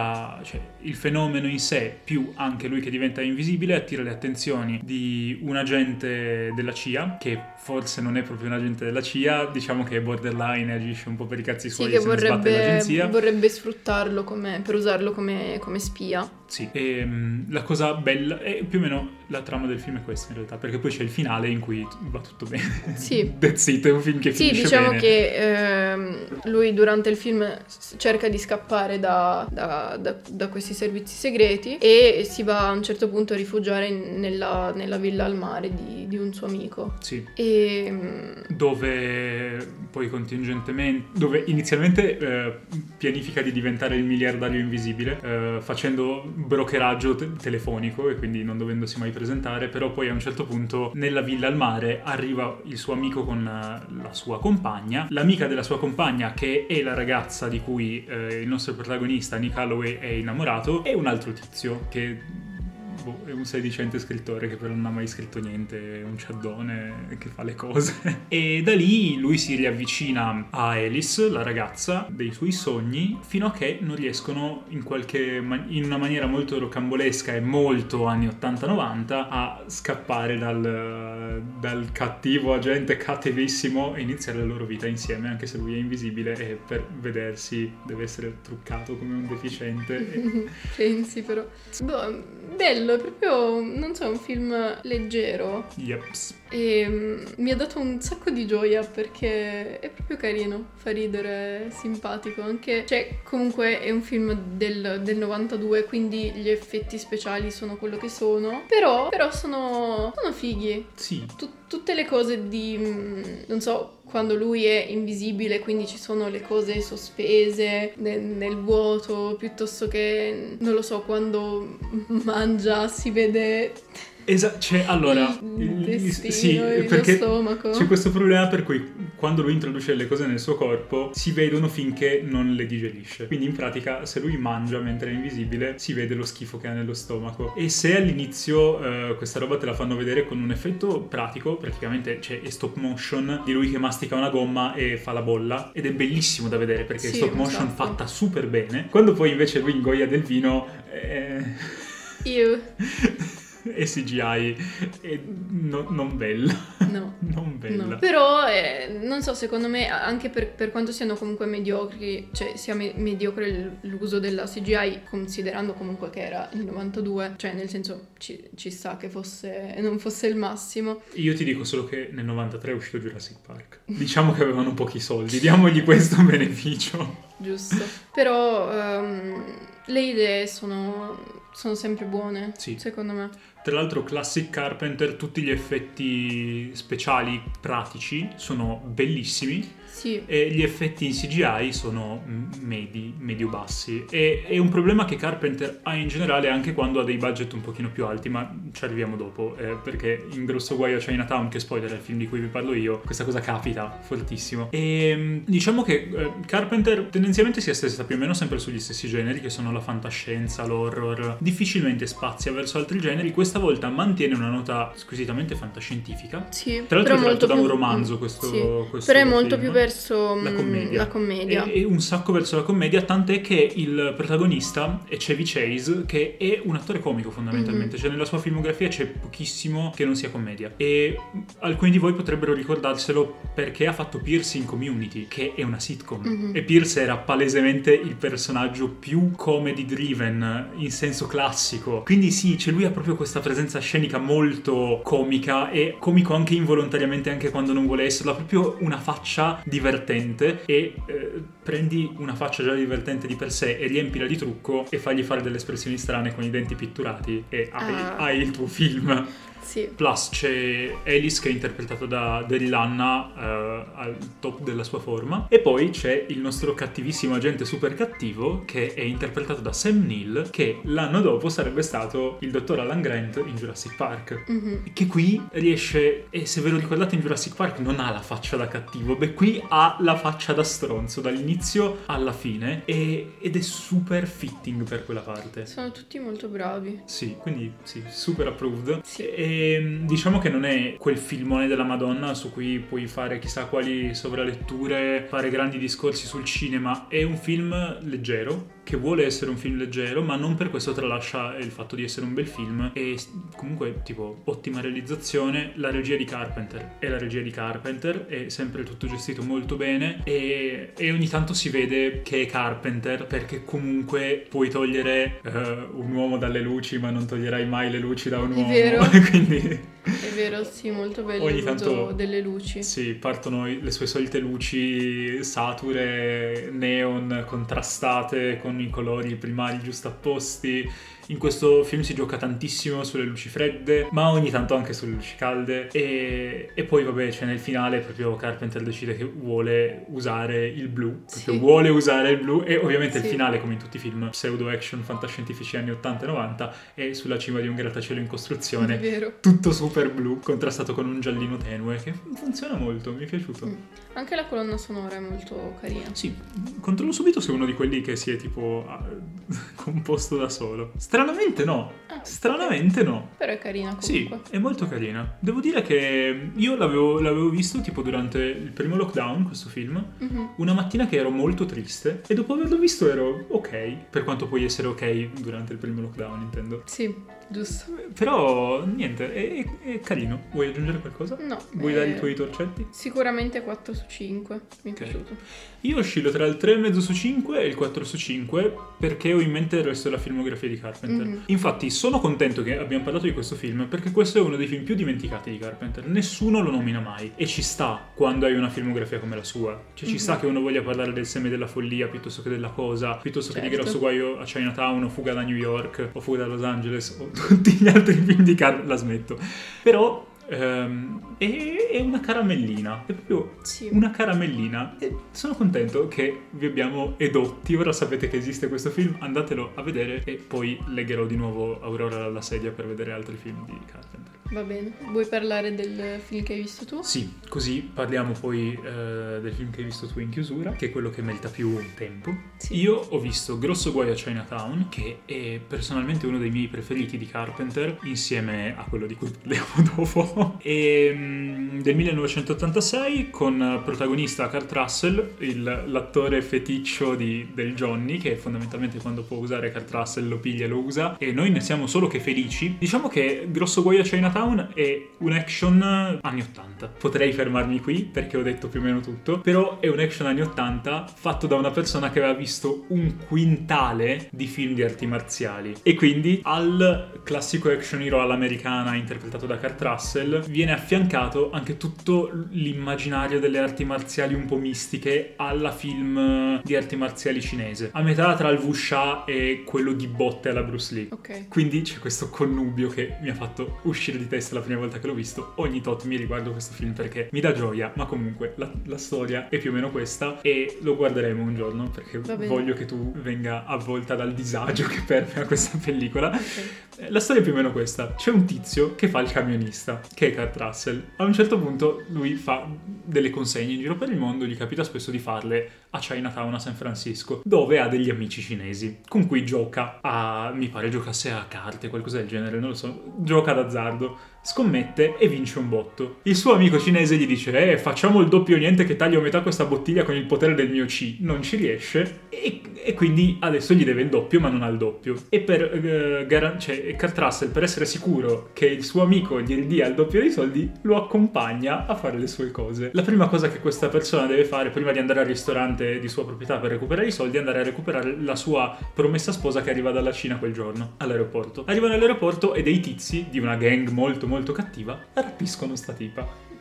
[SPEAKER 1] cioè il fenomeno in sé, più anche lui che diventa invisibile, attira le attenzioni di un agente della CIA, che forse non è proprio un agente della CIA, diciamo che è borderline, agisce un po' per i cazzi suoi
[SPEAKER 2] sì,
[SPEAKER 1] e
[SPEAKER 2] che
[SPEAKER 1] se ne sbatte
[SPEAKER 2] vorrebbe, vorrebbe sfruttarlo come, per usarlo come, come spia.
[SPEAKER 1] Sì, e mm, la cosa bella, e più o meno la trama del film è questa in realtà, perché poi c'è il finale in cui va tutto bene.
[SPEAKER 2] Sì.
[SPEAKER 1] That's it, è un film che
[SPEAKER 2] Sì,
[SPEAKER 1] finisce
[SPEAKER 2] diciamo
[SPEAKER 1] bene.
[SPEAKER 2] che ehm, lui durante il film cerca di scappare da, da- da- da questi servizi segreti e si va a un certo punto a rifugiare nella, nella villa al mare di, di un suo amico.
[SPEAKER 1] Sì,
[SPEAKER 2] E mm,
[SPEAKER 1] dove poi contingentemente, dove inizialmente eh, pianifica di diventare il miliardario invisibile eh, facendo brokeraggio te- telefonico e quindi non dovendosi mai presentare, però poi a un certo punto nella villa al mare arriva il suo amico con eh, la sua compagna, l'amica della sua compagna che è la ragazza di cui eh, il nostro protagonista Nick Holloway è innamorato e un altro tizio che boh, è un sedicente scrittore che però non ha mai scritto niente, è un ciaddone che fa le cose. E da lì lui si riavvicina a Alice, la ragazza dei suoi sogni, fino a che non riescono in, qualche in una maniera molto rocambolesca e molto anni 80-90 a scappare dal, dal cattivo agente cattivissimo e iniziare la loro vita insieme, anche se lui è invisibile e per vedersi deve essere truccato come un deficiente. E-
[SPEAKER 2] pensi però. Boh, bello, è proprio, non so, un film leggero.
[SPEAKER 1] Yeps.
[SPEAKER 2] E mm, mi ha dato un sacco di gioia perché è proprio carino, fa ridere, è simpatico. Anche, cioè, comunque è un film del, del 92, quindi gli effetti speciali sono quello che sono. Però, però sono, sono fighi.
[SPEAKER 1] Sì,
[SPEAKER 2] Tu- tutte le cose di, mm, non so, quando lui è invisibile, quindi ci sono le cose sospese nel, nel vuoto, piuttosto che, non lo so, quando mangia si vede
[SPEAKER 1] Esatto, cioè allora,
[SPEAKER 2] il destino,
[SPEAKER 1] sì,
[SPEAKER 2] il
[SPEAKER 1] perché
[SPEAKER 2] stomaco.
[SPEAKER 1] c'è questo problema per cui quando lui introduce le cose nel suo corpo si vedono finché non le digerisce. Quindi in pratica se lui mangia mentre è invisibile si vede lo schifo che ha nello stomaco. E se all'inizio eh, questa roba te la fanno vedere con un effetto pratico, praticamente c'è è stop motion di lui che mastica una gomma e fa la bolla ed è bellissimo da vedere perché è
[SPEAKER 2] Sì,
[SPEAKER 1] stop
[SPEAKER 2] un
[SPEAKER 1] motion
[SPEAKER 2] sacco.
[SPEAKER 1] fatta super bene. Quando poi invece lui ingoia del vino... eh,
[SPEAKER 2] Io,
[SPEAKER 1] e CGI è no- non bella.
[SPEAKER 2] no.
[SPEAKER 1] non bella.
[SPEAKER 2] No. Però, eh, non so, secondo me, anche per, per quanto siano comunque mediocri, cioè sia me- mediocre l'uso della CGI, considerando comunque che era il 92, cioè nel senso ci, ci sta che fosse, non fosse il massimo.
[SPEAKER 1] Io ti dico solo che nel 93 è uscito Jurassic Park. Diciamo che avevano pochi soldi, diamogli questo beneficio.
[SPEAKER 2] Giusto. Però ehm, le idee sono, sono sempre buone,
[SPEAKER 1] Sì.
[SPEAKER 2] secondo me.
[SPEAKER 1] Tra l'altro, Classic Carpenter, tutti gli effetti speciali pratici sono bellissimi
[SPEAKER 2] Sì,
[SPEAKER 1] e gli effetti in CGI sono mm, medi, medio-bassi. E è un problema che Carpenter ha in generale anche quando ha dei budget un pochino più alti, ma ci arriviamo dopo, eh, perché in Grosso Guaio a Chinatown, che spoiler è il film di cui vi parlo io, questa cosa capita fortissimo. E mm, diciamo che eh, Carpenter tendenzialmente si attesta più o meno sempre sugli stessi generi, che sono la fantascienza, l'horror. Difficilmente spazia verso altri generi, questa volta mantiene una nota squisitamente fantascientifica.
[SPEAKER 2] sì.
[SPEAKER 1] Tra l'altro è tratto da un romanzo questo-
[SPEAKER 2] sì.
[SPEAKER 1] questo
[SPEAKER 2] Però è molto
[SPEAKER 1] film.
[SPEAKER 2] più verso
[SPEAKER 1] La
[SPEAKER 2] mm,
[SPEAKER 1] commedia.
[SPEAKER 2] la commedia.
[SPEAKER 1] E, e un sacco verso la commedia, tant'è che il protagonista è Chevy Chase, che è un attore comico fondamentalmente,
[SPEAKER 2] Mhm.
[SPEAKER 1] cioè nella sua filmografia c'è pochissimo che non sia commedia. E alcuni di voi potrebbero ricordarselo perché ha fatto Pierce in Community, che è una sitcom.
[SPEAKER 2] Mhm.
[SPEAKER 1] E Pierce era palesemente il personaggio più comedy driven in senso classico. Quindi sì, cioè lui ha proprio questa presenza scenica molto comica e comico anche involontariamente anche quando non vuole esserlo, ha proprio una faccia divertente e eh, prendi una faccia già divertente di per sé e riempila di trucco e fagli fare delle espressioni strane con i denti pitturati e hai,
[SPEAKER 2] Ah.
[SPEAKER 1] hai il tuo film.
[SPEAKER 2] Sì.
[SPEAKER 1] Plus c'è Alice che è interpretata da Daryl Hannah eh, al top della sua forma. E poi c'è il nostro cattivissimo agente super cattivo che è interpretato da Sam Neill che l'anno dopo sarebbe stato il dottor Alan Grant in Jurassic Park.
[SPEAKER 2] Mhm.
[SPEAKER 1] Che qui riesce, e se ve lo ricordate in Jurassic Park non ha la faccia da cattivo, beh qui ha la faccia da stronzo dall'inizio alla fine e- ed è super fitting per quella parte.
[SPEAKER 2] Sono tutti molto bravi.
[SPEAKER 1] Sì, quindi sì, super approved.
[SPEAKER 2] Sì.
[SPEAKER 1] E mh, diciamo che non è quel filmone della Madonna su cui puoi fare chissà quali sovraletture, fare grandi discorsi sul cinema. È un film leggero, che vuole essere un film leggero, ma non per questo tralascia il fatto di essere un bel film. E comunque, tipo, ottima realizzazione. La regia di Carpenter è la regia di Carpenter, è sempre tutto gestito molto bene. E, e ogni tanto si vede che è Carpenter, perché comunque puoi togliere eh, un uomo dalle luci, ma non toglierai mai le luci da un
[SPEAKER 2] È
[SPEAKER 1] uomo.
[SPEAKER 2] vero.
[SPEAKER 1] Quindi.
[SPEAKER 2] È vero, sì, molto bello
[SPEAKER 1] Ogni tanto-
[SPEAKER 2] delle luci.
[SPEAKER 1] Sì, partono le sue solite luci sature, neon, contrastate con i colori primari giustapposti. In questo film si gioca tantissimo sulle luci fredde, ma ogni tanto anche sulle luci calde. E, e poi, vabbè, cioè nel finale proprio Carpenter decide che vuole usare il blu. Proprio
[SPEAKER 2] Sì.
[SPEAKER 1] vuole usare il blu. E ovviamente il
[SPEAKER 2] Sì.
[SPEAKER 1] finale, come in tutti i film pseudo action fantascientifici anni 80 e 90, è sulla cima di un grattacielo in
[SPEAKER 2] È
[SPEAKER 1] costruzione
[SPEAKER 2] vero.
[SPEAKER 1] tutto super blu, contrastato con un giallino tenue, che funziona molto, mi è piaciuto.
[SPEAKER 2] Mm. Anche la colonna sonora è molto carina.
[SPEAKER 1] Sì, controllo subito se è uno di quelli che si è tipo composto da solo. Stranamente no,
[SPEAKER 2] Ah,
[SPEAKER 1] stranamente no.
[SPEAKER 2] Però è carina
[SPEAKER 1] Sì,
[SPEAKER 2] comunque.
[SPEAKER 1] è molto carina. Devo dire che io l'avevo, l'avevo visto tipo durante il primo lockdown, questo film,
[SPEAKER 2] Mhm.
[SPEAKER 1] una mattina che ero molto triste e dopo averlo visto ero ok, per quanto puoi essere ok durante il primo lockdown, intendo.
[SPEAKER 2] Sì, giusto.
[SPEAKER 1] Però niente, è, è- carino. Vuoi aggiungere qualcosa?
[SPEAKER 2] No.
[SPEAKER 1] Vuoi
[SPEAKER 2] eh,
[SPEAKER 1] dare i tuoi torcetti?
[SPEAKER 2] Sicuramente 4 su 5. Mi è piaciuto.
[SPEAKER 1] Io oscillo tra il 3,5 su 5 e il 4 su 5 perché ho in mente il resto della filmografia di Carpenter.
[SPEAKER 2] Mhm.
[SPEAKER 1] Infatti sono contento che abbiamo parlato di questo film perché questo è uno dei film più dimenticati di Carpenter. Nessuno lo nomina mai e ci sta quando hai una filmografia come la sua. Cioè ci
[SPEAKER 2] Mhm.
[SPEAKER 1] sta che uno voglia parlare del seme della follia piuttosto che della cosa, piuttosto che di
[SPEAKER 2] Certo.
[SPEAKER 1] Grosso Guaio a Chinatown o Fuga da New York o Fuga da Los Angeles o tutti gli altri film di Carpenter. La smetto. Però ehm, è, è una caramellina. È proprio
[SPEAKER 2] Sì.
[SPEAKER 1] una caramellina e sono contento che vi abbiamo edotti ora sapete che esiste questo film andatelo a vedere e poi legherò di nuovo Aurora dalla sedia per vedere altri film di Carpenter
[SPEAKER 2] Va bene. Vuoi parlare del film che hai visto tu?
[SPEAKER 1] sì così parliamo poi eh, del film che hai visto tu in chiusura che è quello che merita più tempo
[SPEAKER 2] Sì.
[SPEAKER 1] io ho visto Grosso Guaio a Chinatown che è personalmente uno dei miei preferiti di Carpenter insieme a quello di cui parliamo dopo e, mm, del 1986 con protagonista Kurt Russell il- l'attore feticcio di- del Johnny che fondamentalmente quando può usare Kurt Russell lo piglia e lo usa. E noi ne siamo solo che felici. Diciamo che Grosso Guaio a Chinatown è un action anni 80 potrei fermarmi qui perché ho detto più o meno tutto. Però è un action anni 80 fatto da una persona che aveva visto un quintale di film di arti marziali. E quindi al classico action hero all'americana interpretato da Kurt Russell viene affiancato anche tutto l'immaginario delle arti marziali un po' mistiche alla film di arti marziali cinese a metà tra il Wuxia e quello di botte alla Bruce Lee
[SPEAKER 2] Ok.
[SPEAKER 1] quindi c'è questo connubio che mi ha fatto uscire di testa la prima volta che l'ho visto. Ogni tot mi riguardo questo film perché mi dà gioia, ma comunque la, la storia è più o meno questa e lo guarderemo un giorno perché voglio che tu venga avvolta dal disagio che permea questa pellicola.
[SPEAKER 2] Ok.
[SPEAKER 1] Eh, La storia è più o meno questa. C'è un tizio che fa il camionista, che è Kurt Russell. A un certo punto lui fa delle consegne in giro per il mondo, gli capita spesso di farle a Chinatown a San Francisco, dove ha degli amici cinesi con cui gioca a, mi pare giocasse a carte, qualcosa del genere, non lo so, gioca d'azzardo, scommette e vince un botto. Il suo amico cinese gli dice, eh, facciamo il doppio niente che taglio metà questa bottiglia con il potere del mio C. Non ci riesce e, e quindi adesso gli deve il doppio ma non ha il doppio. E per eh, garan- cioè, Kurt Russell, per essere sicuro che il suo amico gli dia il doppio dei soldi, lo accompagna a fare le sue cose. La prima cosa che questa persona deve fare prima di andare al ristorante di sua proprietà per recuperare i soldi è andare a recuperare la sua promessa sposa che arriva dalla Cina quel giorno, all'aeroporto. Arrivano all'aeroporto e dei tizi di una gang molto molto cattiva rapiscono sta tipa.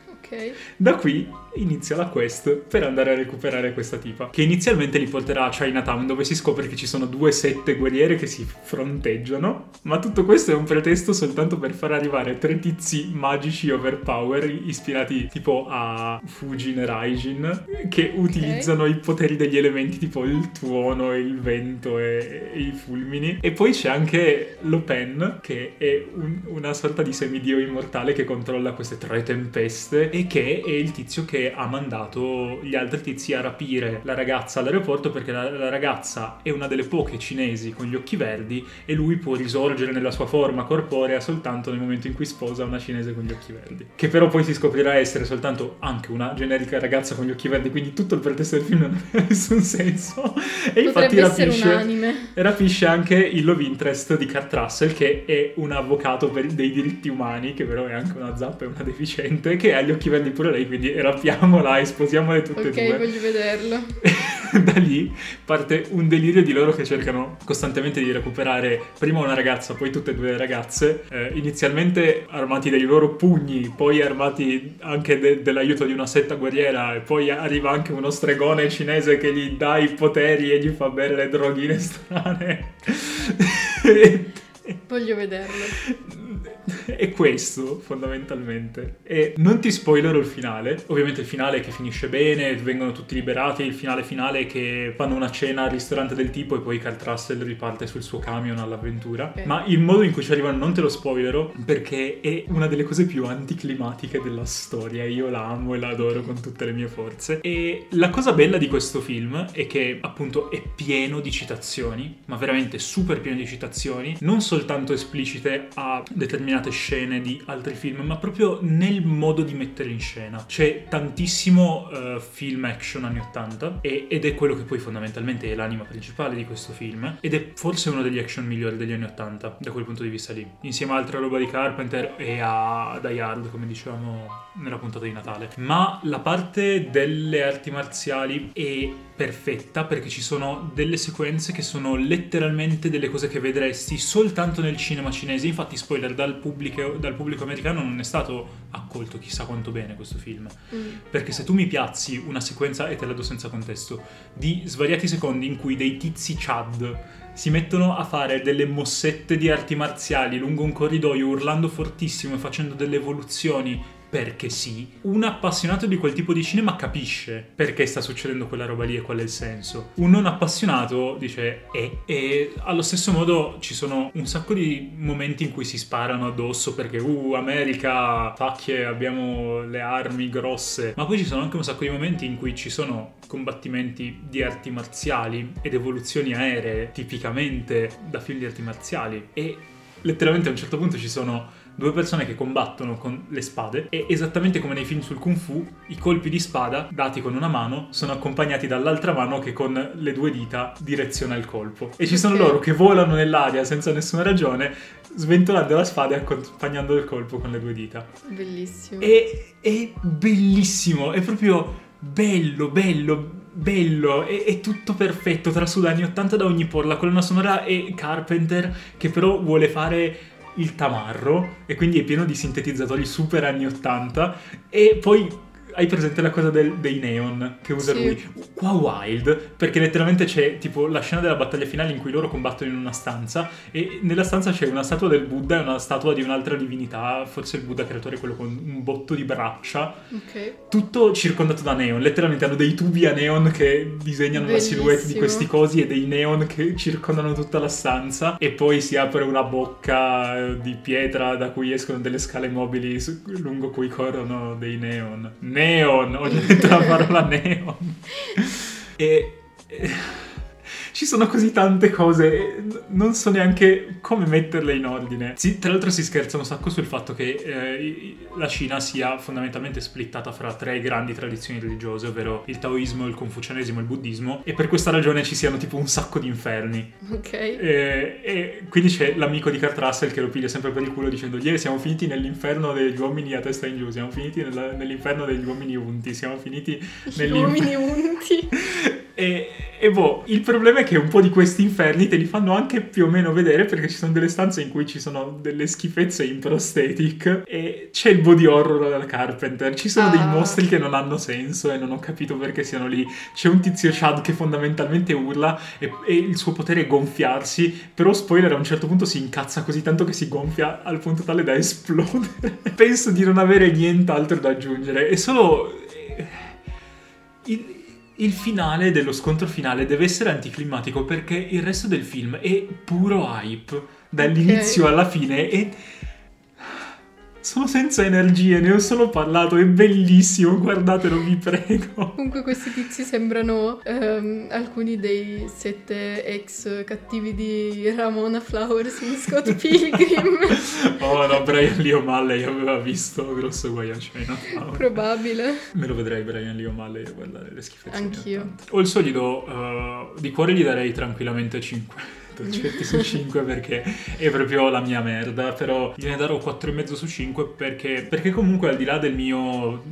[SPEAKER 1] Da qui inizia la quest per andare a recuperare questa tipa, che inizialmente li porterà a Chinatown dove si scopre che ci sono due sette guerriere che si fronteggiano, ma tutto questo è un pretesto soltanto per far arrivare tre tizi magici overpower ispirati tipo a Fujin e Raijin che utilizzano i poteri degli elementi tipo il tuono, il vento e, e i fulmini. E poi c'è anche Lopen che è un- una sorta di semidio immortale che controlla queste tre tempeste e che è il tizio che ha mandato gli altri tizi a rapire la ragazza all'aeroporto perché la, la ragazza è una delle poche cinesi con gli occhi verdi e lui può risorgere nella sua forma corporea soltanto nel momento in cui sposa una cinese con gli occhi verdi. Che però poi si scoprirà essere soltanto anche una generica ragazza con gli occhi verdi, quindi tutto il pretesto del film non ha nessun senso. E infatti rapisce, rapisce anche il love interest di Kurt Russell che è un avvocato per dei diritti umani, che però è anche una zappa e una deficiente, che ha gli occhi verdi pure lei, quindi rapiamola e sposiamole tutte
[SPEAKER 2] Ok,
[SPEAKER 1] e due.
[SPEAKER 2] voglio vederlo.
[SPEAKER 1] da lì parte un delirio di loro che cercano costantemente di recuperare prima una ragazza, poi tutte e due le ragazze, eh, inizialmente armati dei loro pugni, poi armati anche de- dell'aiuto di una setta guerriera e poi arriva anche uno stregone cinese che gli dà i poteri e gli fa bere le droghine strane.
[SPEAKER 2] Voglio vederlo.
[SPEAKER 1] È questo fondamentalmente. E non ti spoilerò il finale. Ovviamente il finale che finisce bene, vengono tutti liberati. Il finale finale è che fanno una cena al ristorante del tipo e poi Kurt Russell riparte sul suo camion all'avventura.
[SPEAKER 2] Ok.
[SPEAKER 1] Ma il modo in cui ci arrivano non te lo spoilerò perché è una delle cose più anticlimatiche della storia. Io la amo e la adoro con tutte le mie forze. E la cosa bella di questo film è che appunto è pieno di citazioni, ma veramente super pieno di citazioni, non soltanto esplicite a determinate scene di altri film, ma proprio nel modo di mettere in scena. C'è tantissimo eh, film action anni 80 e- ed è quello che poi fondamentalmente è l'anima principale di questo film ed è forse uno degli action migliori degli anni 80 da quel punto di vista lì, insieme a altra roba di Carpenter e a Die Hard, come dicevamo nella puntata di Natale. Ma la parte delle arti marziali è perfetta perché ci sono delle sequenze che sono letteralmente delle cose che vedresti soltanto nel cinema cinese. Infatti, spoiler, dal pubblico, dal pubblico americano non è stato accolto chissà quanto bene questo film.
[SPEAKER 2] Mm.
[SPEAKER 1] Perché se tu mi piazzi una sequenza, e te la do senza contesto, di svariati secondi in cui dei tizi Chad si mettono a fare delle mossette di arti marziali lungo un corridoio urlando fortissimo e facendo delle evoluzioni perché sì, un appassionato di quel tipo di cinema capisce perché sta succedendo quella roba lì e qual è il senso. Un non appassionato dice eh, e allo stesso modo ci sono un sacco di momenti in cui si sparano addosso perché uh, America, facchie, abbiamo le armi grosse, ma poi ci sono anche un sacco di momenti in cui ci sono combattimenti di arti marziali ed evoluzioni aeree tipicamente da film di arti marziali. E letteralmente a un certo punto ci sono due persone che combattono con le spade e esattamente come nei film sul kung fu i colpi di spada dati con una mano sono accompagnati dall'altra mano che con le due dita direziona il colpo. E ci sono loro che volano nell'aria senza nessuna ragione sventolando la spada e accompagnando il colpo con le due dita.
[SPEAKER 2] Bellissimo.
[SPEAKER 1] è, è bellissimo, è proprio bello, bello, bello, è, è tutto perfetto, trasuda anni 80 da ogni por, la colonna sonora è Carpenter che però vuole fare il tamarro e quindi è pieno di sintetizzatori super anni 80 e poi hai presente la cosa del- dei neon che usa
[SPEAKER 2] Sì.
[SPEAKER 1] lui? Qua Wild, perché letteralmente c'è tipo la scena della battaglia finale in cui loro combattono in una stanza e nella stanza c'è una statua del Buddha e una statua di un'altra divinità, forse il Buddha creatore, quello con un botto di braccia,
[SPEAKER 2] Ok.
[SPEAKER 1] tutto circondato da neon, letteralmente hanno dei tubi a neon che disegnano la silhouette di
[SPEAKER 2] Bellissimo.
[SPEAKER 1] questi cosi e dei neon che circondano tutta la stanza e poi si apre una bocca eh, di pietra da cui escono delle scale mobili lungo cui corrono dei neon. Neon, ho già detto la parola neon. E... e- Ci sono così tante cose, non so neanche come metterle in ordine. Sì, tra l'altro si scherza un sacco sul fatto che eh, la Cina sia fondamentalmente splittata fra tre grandi tradizioni religiose, ovvero il taoismo, il confucianesimo e il buddismo, e per questa ragione ci siano tipo un sacco di inferni.
[SPEAKER 2] Ok.
[SPEAKER 1] E, e quindi c'è l'amico di Kurt Russell che lo piglia sempre per il culo dicendo ieri siamo finiti nell'inferno degli uomini a testa in giù, siamo finiti nella- nell'inferno degli uomini unti, siamo finiti
[SPEAKER 2] Gli uomini unti.
[SPEAKER 1] E, E boh, il problema è che un po' di questi inferni te li fanno anche più o meno vedere perché ci sono delle stanze in cui ci sono delle schifezze in prosthetic e c'è il body horror della Carpenter. Ci sono ah. dei mostri che non hanno senso e non ho capito perché siano lì. C'è un tizio Chad che fondamentalmente urla e, e il suo potere è gonfiarsi, però spoiler a un certo punto si incazza così tanto che si gonfia al punto tale da esplodere. Penso di non avere nient'altro da aggiungere. È solo... Eh, il, il finale dello scontro finale deve essere anticlimatico perché il resto del film è puro hype dall'inizio okay. alla fine e sono senza energie, ne ho solo parlato, è bellissimo, guardatelo vi prego.
[SPEAKER 2] Comunque questi tizi sembrano um, alcuni dei sette ex cattivi di Ramona Flowers in Scott Pilgrim.
[SPEAKER 1] oh no, Brian Lee O'Malley aveva visto Grosso Guai a Cena.
[SPEAKER 2] Probabile.
[SPEAKER 1] Me lo vedrei Brian Lee O'Malley a guardare le schifezze.
[SPEAKER 2] Anch'io.
[SPEAKER 1] O il solido, uh, di cuore gli darei tranquillamente 5 certi su 5 perché è proprio la mia merda, però gliene darò 4,5 su 5 perché, perché comunque al di là del mio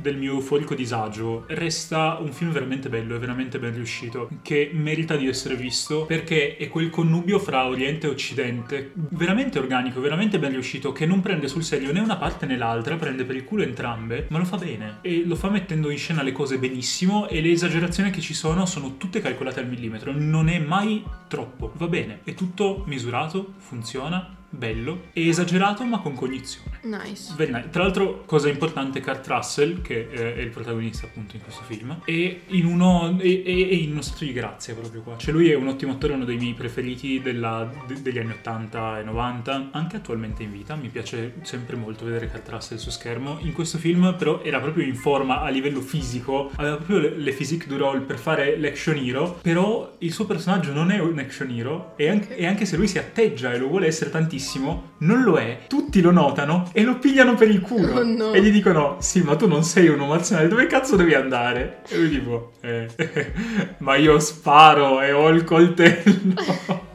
[SPEAKER 1] del mio euforico disagio, resta un film veramente bello e veramente ben riuscito, che merita di essere visto perché è quel connubio fra Oriente e Occidente, veramente organico, veramente ben riuscito, che non prende sul serio né una parte né l'altra, prende per il culo entrambe, ma lo fa bene. E lo fa mettendo in scena le cose benissimo e le esagerazioni che ci sono sono tutte calcolate al millimetro, non è mai troppo, va bene, è tutto misurato, funziona, bello e esagerato ma con cognizione.
[SPEAKER 2] Nice.
[SPEAKER 1] Nice. Tra l'altro, cosa importante, Kurt Russell, che è il protagonista appunto in questo film, è in uno, è, è in uno stato di grazia proprio qua. Cioè lui è un ottimo attore, uno dei miei preferiti della, de, degli anni 80 e 90, anche attualmente in vita. Mi piace sempre molto vedere Kurt Russell su schermo. In questo film però era proprio in forma a livello fisico, aveva proprio le, le physique du role per fare l'action hero, però il suo personaggio non è un action hero e anche, e anche se lui si atteggia e lo vuole essere tantissimo, bellissimo, non lo è, tutti lo notano e lo pigliano per il culo.
[SPEAKER 2] Oh no.
[SPEAKER 1] E gli dicono, sì, ma tu non sei un uomo azionale, dove cazzo devi andare? E lui tipo, eh, ma io sparo e ho il coltello.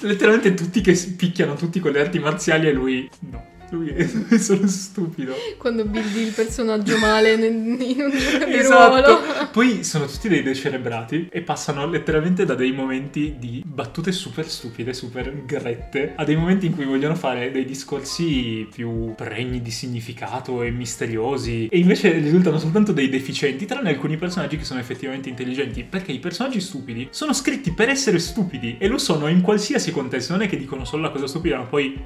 [SPEAKER 1] Letteralmente tutti che picchiano tutti con le arti marziali e lui no. Lui è solo stupido.
[SPEAKER 2] Quando buildi il personaggio male in un gioco di
[SPEAKER 1] esatto.
[SPEAKER 2] ruolo.
[SPEAKER 1] Poi sono tutti dei decelebrati e passano letteralmente da dei momenti di battute super stupide, super grette, a dei momenti in cui vogliono fare dei discorsi più pregni di significato e misteriosi e invece risultano soltanto dei deficienti, tranne alcuni personaggi che sono effettivamente intelligenti, perché i personaggi stupidi sono scritti per essere stupidi e lo sono in qualsiasi contesto, non è che dicono solo la cosa stupida, ma poi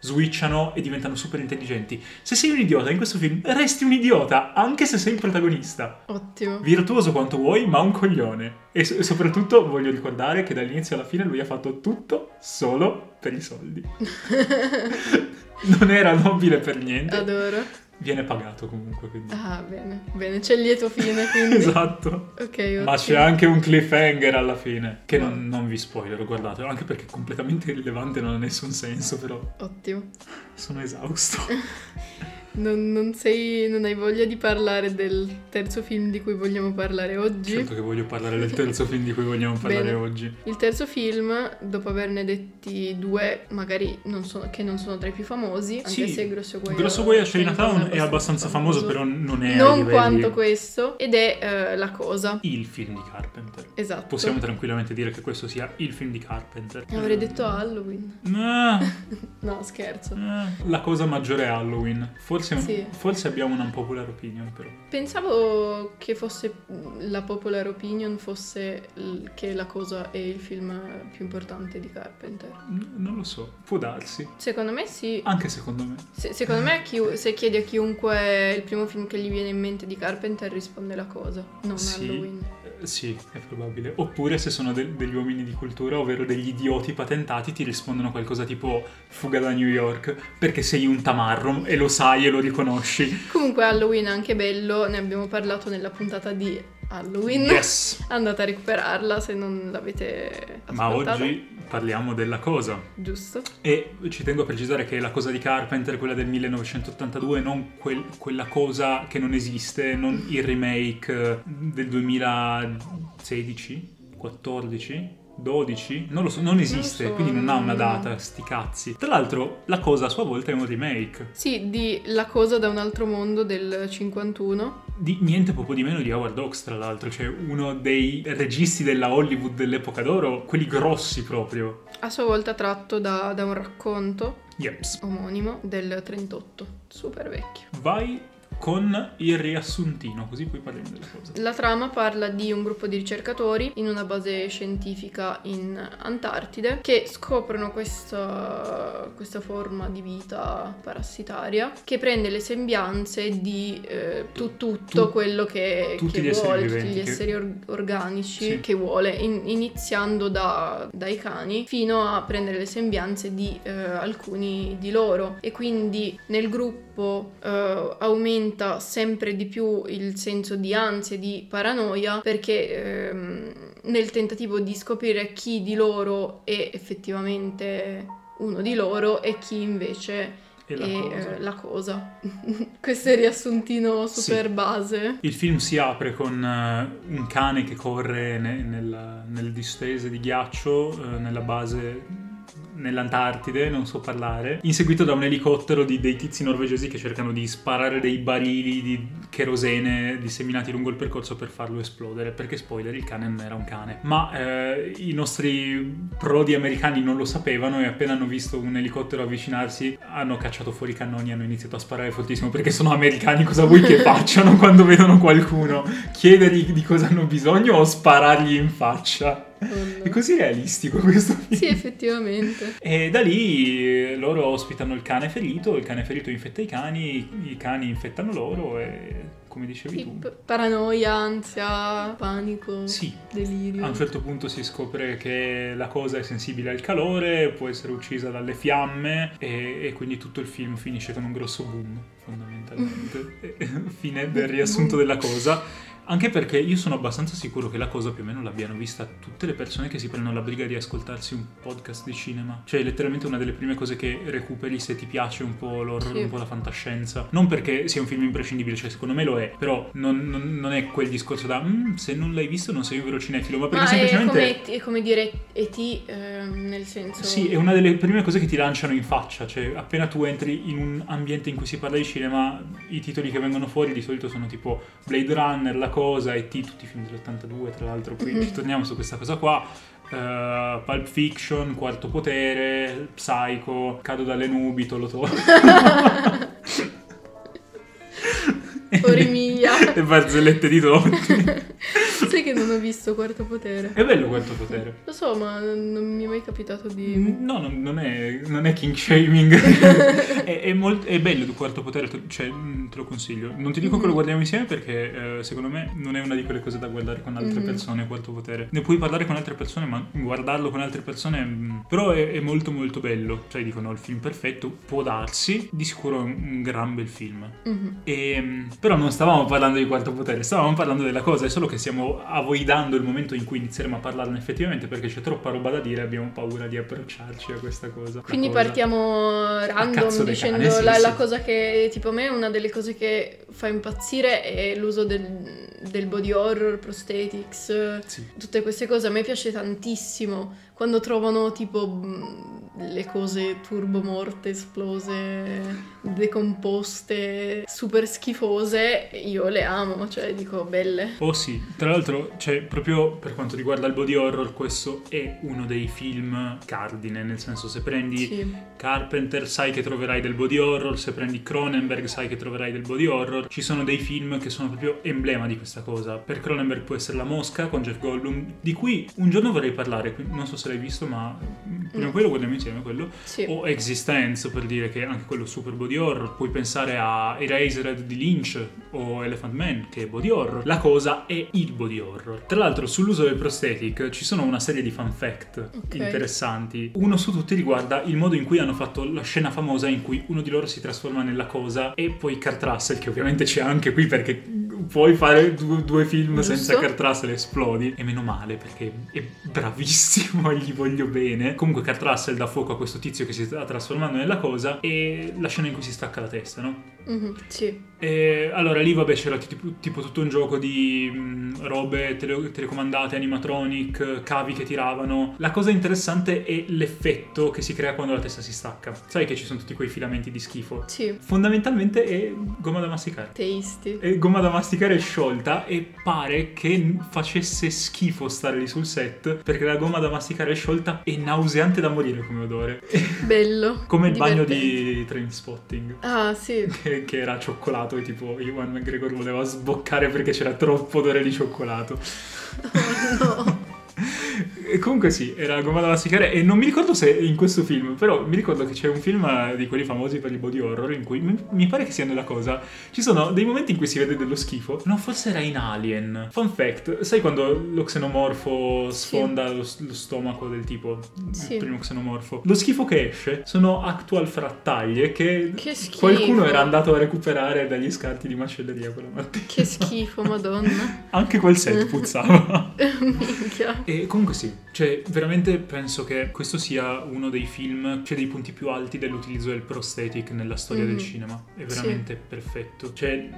[SPEAKER 1] switchano e diventano super intelligenti. Se sei un idiota in questo film, resti un idiota, anche se sei il protagonista.
[SPEAKER 2] Ottimo.
[SPEAKER 1] Virtuoso quanto vuoi, ma un coglione. E, so- e soprattutto voglio ricordare che dall'inizio alla fine lui ha fatto tutto solo per i soldi. non era nobile per niente.
[SPEAKER 2] Adoro
[SPEAKER 1] viene pagato comunque. Quindi.
[SPEAKER 2] Ah, bene, bene, c'è il lieto fine quindi.
[SPEAKER 1] esatto.
[SPEAKER 2] Ok, ottimo.
[SPEAKER 1] Ma c'è anche un cliffhanger alla fine, che non, non vi spoiler, guardate, anche perché è completamente irrilevante, non ha nessun senso però.
[SPEAKER 2] Ottimo.
[SPEAKER 1] Sono esausto.
[SPEAKER 2] Non, non, sei, non hai voglia di parlare del terzo film di cui vogliamo parlare oggi?
[SPEAKER 1] Certo che voglio parlare del terzo film di cui vogliamo parlare
[SPEAKER 2] Bene.
[SPEAKER 1] oggi.
[SPEAKER 2] Il terzo film, dopo averne detti due, magari non sono, che non sono tra i più famosi, anche
[SPEAKER 1] sì,
[SPEAKER 2] se Grosso Guai
[SPEAKER 1] Grosso Guai a Chinatown è abbastanza famoso, però non è
[SPEAKER 2] Non quanto questo, ed è uh, La Cosa.
[SPEAKER 1] Il film di Carpenter.
[SPEAKER 2] Esatto.
[SPEAKER 1] Possiamo tranquillamente dire che questo sia il film di Carpenter.
[SPEAKER 2] Avrei detto Halloween.
[SPEAKER 1] No,
[SPEAKER 2] no scherzo.
[SPEAKER 1] La cosa maggiore è Halloween. Forse Forse,
[SPEAKER 2] sì.
[SPEAKER 1] forse abbiamo una popular opinion però.
[SPEAKER 2] Pensavo che fosse la popular opinion fosse che la cosa è il film più importante di Carpenter.
[SPEAKER 1] N- non lo so, può darsi.
[SPEAKER 2] Secondo me sì.
[SPEAKER 1] Anche secondo me.
[SPEAKER 2] Se- secondo me chi- se chiedi a chiunque il primo film che gli viene in mente di Carpenter risponde la cosa, non
[SPEAKER 1] sì.
[SPEAKER 2] Halloween.
[SPEAKER 1] Sì, è probabile. Oppure se sono de- degli uomini di cultura, ovvero degli idioti patentati, ti rispondono qualcosa tipo fuga da New York perché sei un tamarro e lo sai e lo riconosci.
[SPEAKER 2] Comunque Halloween è anche bello, ne abbiamo parlato nella puntata di Halloween.
[SPEAKER 1] Yes!
[SPEAKER 2] Andate a recuperarla se non l'avete ascoltata.
[SPEAKER 1] Ma oggi parliamo della cosa.
[SPEAKER 2] Giusto.
[SPEAKER 1] E ci tengo a precisare che la cosa di Carpenter, quella del 1982, non quel, quella cosa che non esiste, non il remake del 2016, 14 12? Non lo so, non esiste,
[SPEAKER 2] so,
[SPEAKER 1] quindi non ha una data, sti cazzi. Tra l'altro, la cosa a sua volta è un remake
[SPEAKER 2] Sì, di La cosa da un altro mondo del 51.
[SPEAKER 1] di niente poco di meno di Howard Hawks, tra l'altro, cioè uno dei registi della Hollywood dell'epoca d'oro, quelli grossi proprio.
[SPEAKER 2] A sua volta tratto da, da un racconto
[SPEAKER 1] Yeps.
[SPEAKER 2] omonimo del 38. Super vecchio.
[SPEAKER 1] Vai con il riassuntino, così poi parliamo delle cose.
[SPEAKER 2] La trama parla di un gruppo di ricercatori in una base scientifica in Antartide che scoprono questa, questa forma di vita parassitaria che prende le sembianze di eh, tu- tutto
[SPEAKER 1] tu-
[SPEAKER 2] quello che,
[SPEAKER 1] tutti
[SPEAKER 2] che
[SPEAKER 1] gli
[SPEAKER 2] vuole, tutti gli esseri or- organici
[SPEAKER 1] Sì.
[SPEAKER 2] che vuole, in- iniziando da- dai cani fino a prendere le sembianze di eh, alcuni di loro e quindi nel gruppo eh, aumenta sempre di più il senso di ansia e di paranoia perché ehm, nel tentativo di scoprire chi di loro è effettivamente uno di loro e chi invece
[SPEAKER 1] E la
[SPEAKER 2] è
[SPEAKER 1] cosa.
[SPEAKER 2] eh, la cosa. Questo è il riassuntino super
[SPEAKER 1] Sì.
[SPEAKER 2] base.
[SPEAKER 1] Il film si apre con eh, un cane che corre ne- nella- nelle distese di ghiaccio eh, nella base nell'Antartide, non so parlare, inseguito da un elicottero di dei tizi norvegesi che cercano di sparare dei barili di cherosene disseminati lungo il percorso per farlo esplodere, perché spoiler, il cane non era un cane. Ma eh, i nostri prodi americani non lo sapevano e appena hanno visto un elicottero avvicinarsi hanno cacciato fuori i cannoni e hanno iniziato a sparare fortissimo perché sono americani, cosa vuoi che facciano quando vedono qualcuno? Chiedergli di cosa hanno bisogno o sparargli in faccia? È così realistico questo film.
[SPEAKER 2] Sì, effettivamente.
[SPEAKER 1] E da lì eh, loro ospitano il cane ferito, il cane ferito infetta i cani, i cani infettano loro e come dicevi
[SPEAKER 2] Sì,
[SPEAKER 1] tu.
[SPEAKER 2] paranoia, ansia, panico,
[SPEAKER 1] Sì,
[SPEAKER 2] delirio.
[SPEAKER 1] a un certo punto si scopre che la cosa è sensibile al calore, può essere uccisa dalle fiamme e, e quindi tutto il film finisce con un grosso boom, fondamentalmente. Fine del riassunto della cosa. Anche perché io sono abbastanza sicuro che la cosa più o meno l'abbiano vista tutte le persone che si prendono la briga di ascoltarsi un podcast di cinema. Cioè, letteralmente una delle prime cose che recuperi se ti piace un po' l'horror,
[SPEAKER 2] Sì.
[SPEAKER 1] un po' la fantascienza. Non perché sia un film imprescindibile, cioè secondo me lo è, però non, non- non è quel discorso da "Mm, se non l'hai visto non sei un vero cinefilo, ma perché
[SPEAKER 2] Ma è
[SPEAKER 1] semplicemente...
[SPEAKER 2] come, è come dire E.T. ehm, nel senso...
[SPEAKER 1] Sì, è una delle prime cose che ti lanciano in faccia, cioè appena tu entri in un ambiente in cui si parla di cinema, i titoli che vengono fuori di solito sono tipo Blade Runner, La Cosa, E.T., tutti i film dell'82 tra l'altro, qui
[SPEAKER 2] Mhm.
[SPEAKER 1] ci torniamo su questa cosa qua, eh, Pulp Fiction, Quarto Potere, Psycho, Cado dalle nubi, Tolotoro.
[SPEAKER 2] Ormiglia.
[SPEAKER 1] e barzellette di tutti.
[SPEAKER 2] Sai che non ho visto Quarto Potere?
[SPEAKER 1] È bello Quarto Potere.
[SPEAKER 2] Lo so, ma non mi è mai capitato di...
[SPEAKER 1] No, non, non è, non è king shaming. è, è, molt- è bello il quarto potere, te- cioè, mm, te lo consiglio. Non ti dico che lo guardiamo insieme perché eh, secondo me non è una di quelle cose da guardare con altre
[SPEAKER 2] Mhm.
[SPEAKER 1] persone. Quarto potere. Ne puoi parlare con altre persone, ma guardarlo con altre persone. mm, però è, è molto, molto bello. Cioè, dicono il film perfetto, può darsi. Di sicuro è un, un gran bel film.
[SPEAKER 2] Mhm.
[SPEAKER 1] E, mm, però non stavamo parlando di quarto potere, stavamo parlando della cosa, è solo che stiamo avoidando il momento in cui inizieremo a parlarne effettivamente perché c'è troppa roba da dire e abbiamo paura di approcciarci a questa cosa.
[SPEAKER 2] Quindi
[SPEAKER 1] cosa.
[SPEAKER 2] partiamo random dicendo
[SPEAKER 1] cani, sì,
[SPEAKER 2] la,
[SPEAKER 1] sì.
[SPEAKER 2] la cosa che tipo a me una delle cose che fa impazzire è l'uso del, del body horror, prosthetics,
[SPEAKER 1] Sì.
[SPEAKER 2] tutte queste cose. A me piace tantissimo quando trovano tipo mh, le cose turbo morte, esplose, decomposte, super schifose. Io le amo, cioè dico belle.
[SPEAKER 1] Oh sì, tra l'altro, cioè, proprio per quanto riguarda il body horror, questo è uno dei film cardine, nel senso se prendi
[SPEAKER 2] Sì.
[SPEAKER 1] Carpenter sai che troverai del body horror, se prendi Cronenberg sai che troverai del body horror. Ci sono dei film che sono proprio emblema di questa cosa. Per Cronenberg può essere La Mosca con Jeff Goldblum, di cui un giorno vorrei parlare, non so se l'hai visto, ma prima o poi lo guardiamo insieme quello.
[SPEAKER 2] Sì.
[SPEAKER 1] O Existence, per dire che anche quello super body horror. Puoi pensare a Eraserhead di Lynch o Elephant Man, che è body horror. La cosa è il body horror. Tra l'altro, sull'uso del prosthetic ci sono una serie di fun fact
[SPEAKER 2] Ok.
[SPEAKER 1] interessanti. Uno su tutti riguarda il modo in cui hanno fatto la scena famosa in cui uno di loro si trasforma nella cosa e poi Kurt Russell, che ovviamente c'è anche qui perché puoi fare due, due film
[SPEAKER 2] Giusto.
[SPEAKER 1] senza Kurt Russell esplodi. E meno male perché è bravissimo e gli voglio bene. Comunque Kurt Russell dà fuoco a questo tizio che si sta trasformando nella cosa e la scena in cui si stacca la testa, no?
[SPEAKER 2] Mhm, Sì.
[SPEAKER 1] E allora lì vabbè c'era tipo, tipo tutto un gioco di mh, robe tele- telecomandate, animatronic, cavi che tiravano. La cosa interessante è l'effetto che si crea quando la testa si stacca. Sai che ci sono tutti quei filamenti di schifo.
[SPEAKER 2] Sì.
[SPEAKER 1] Fondamentalmente è gomma da masticare.
[SPEAKER 2] Tasty.
[SPEAKER 1] È gomma da masticare sciolta e pare che facesse schifo stare lì sul set perché la gomma da masticare sciolta è nauseante da morire come odore.
[SPEAKER 2] Bello.
[SPEAKER 1] come il bagno di Train Spotting.
[SPEAKER 2] Ah, sì.
[SPEAKER 1] Che, che era cioccolato e tipo Iwan McGregor voleva sboccare perché c'era troppo odore di cioccolato.
[SPEAKER 2] Oh, no.
[SPEAKER 1] E comunque sì, era gomma da masticare e non mi ricordo se in questo film, però mi ricordo che c'è un film eh, di quelli famosi per i body horror in cui mi, mi pare che sia nella cosa. Ci sono dei momenti in cui si vede dello schifo. No, forse era in Alien. Fun fact, sai quando lo xenomorfo sfonda lo, lo stomaco del tipo?
[SPEAKER 2] Sì.
[SPEAKER 1] Il primo xenomorfo. Lo schifo che esce sono actual frattaglie che,
[SPEAKER 2] Che
[SPEAKER 1] qualcuno era andato a recuperare dagli scarti di macelleria quella mattina.
[SPEAKER 2] Che schifo, madonna.
[SPEAKER 1] Anche quel set puzzava.
[SPEAKER 2] Minchia.
[SPEAKER 1] E comunque sì, cioè veramente penso che questo sia uno dei film, cioè dei punti più alti dell'utilizzo del prosthetic nella storia del
[SPEAKER 2] Mhm.
[SPEAKER 1] cinema. È veramente perfetto. Cioè,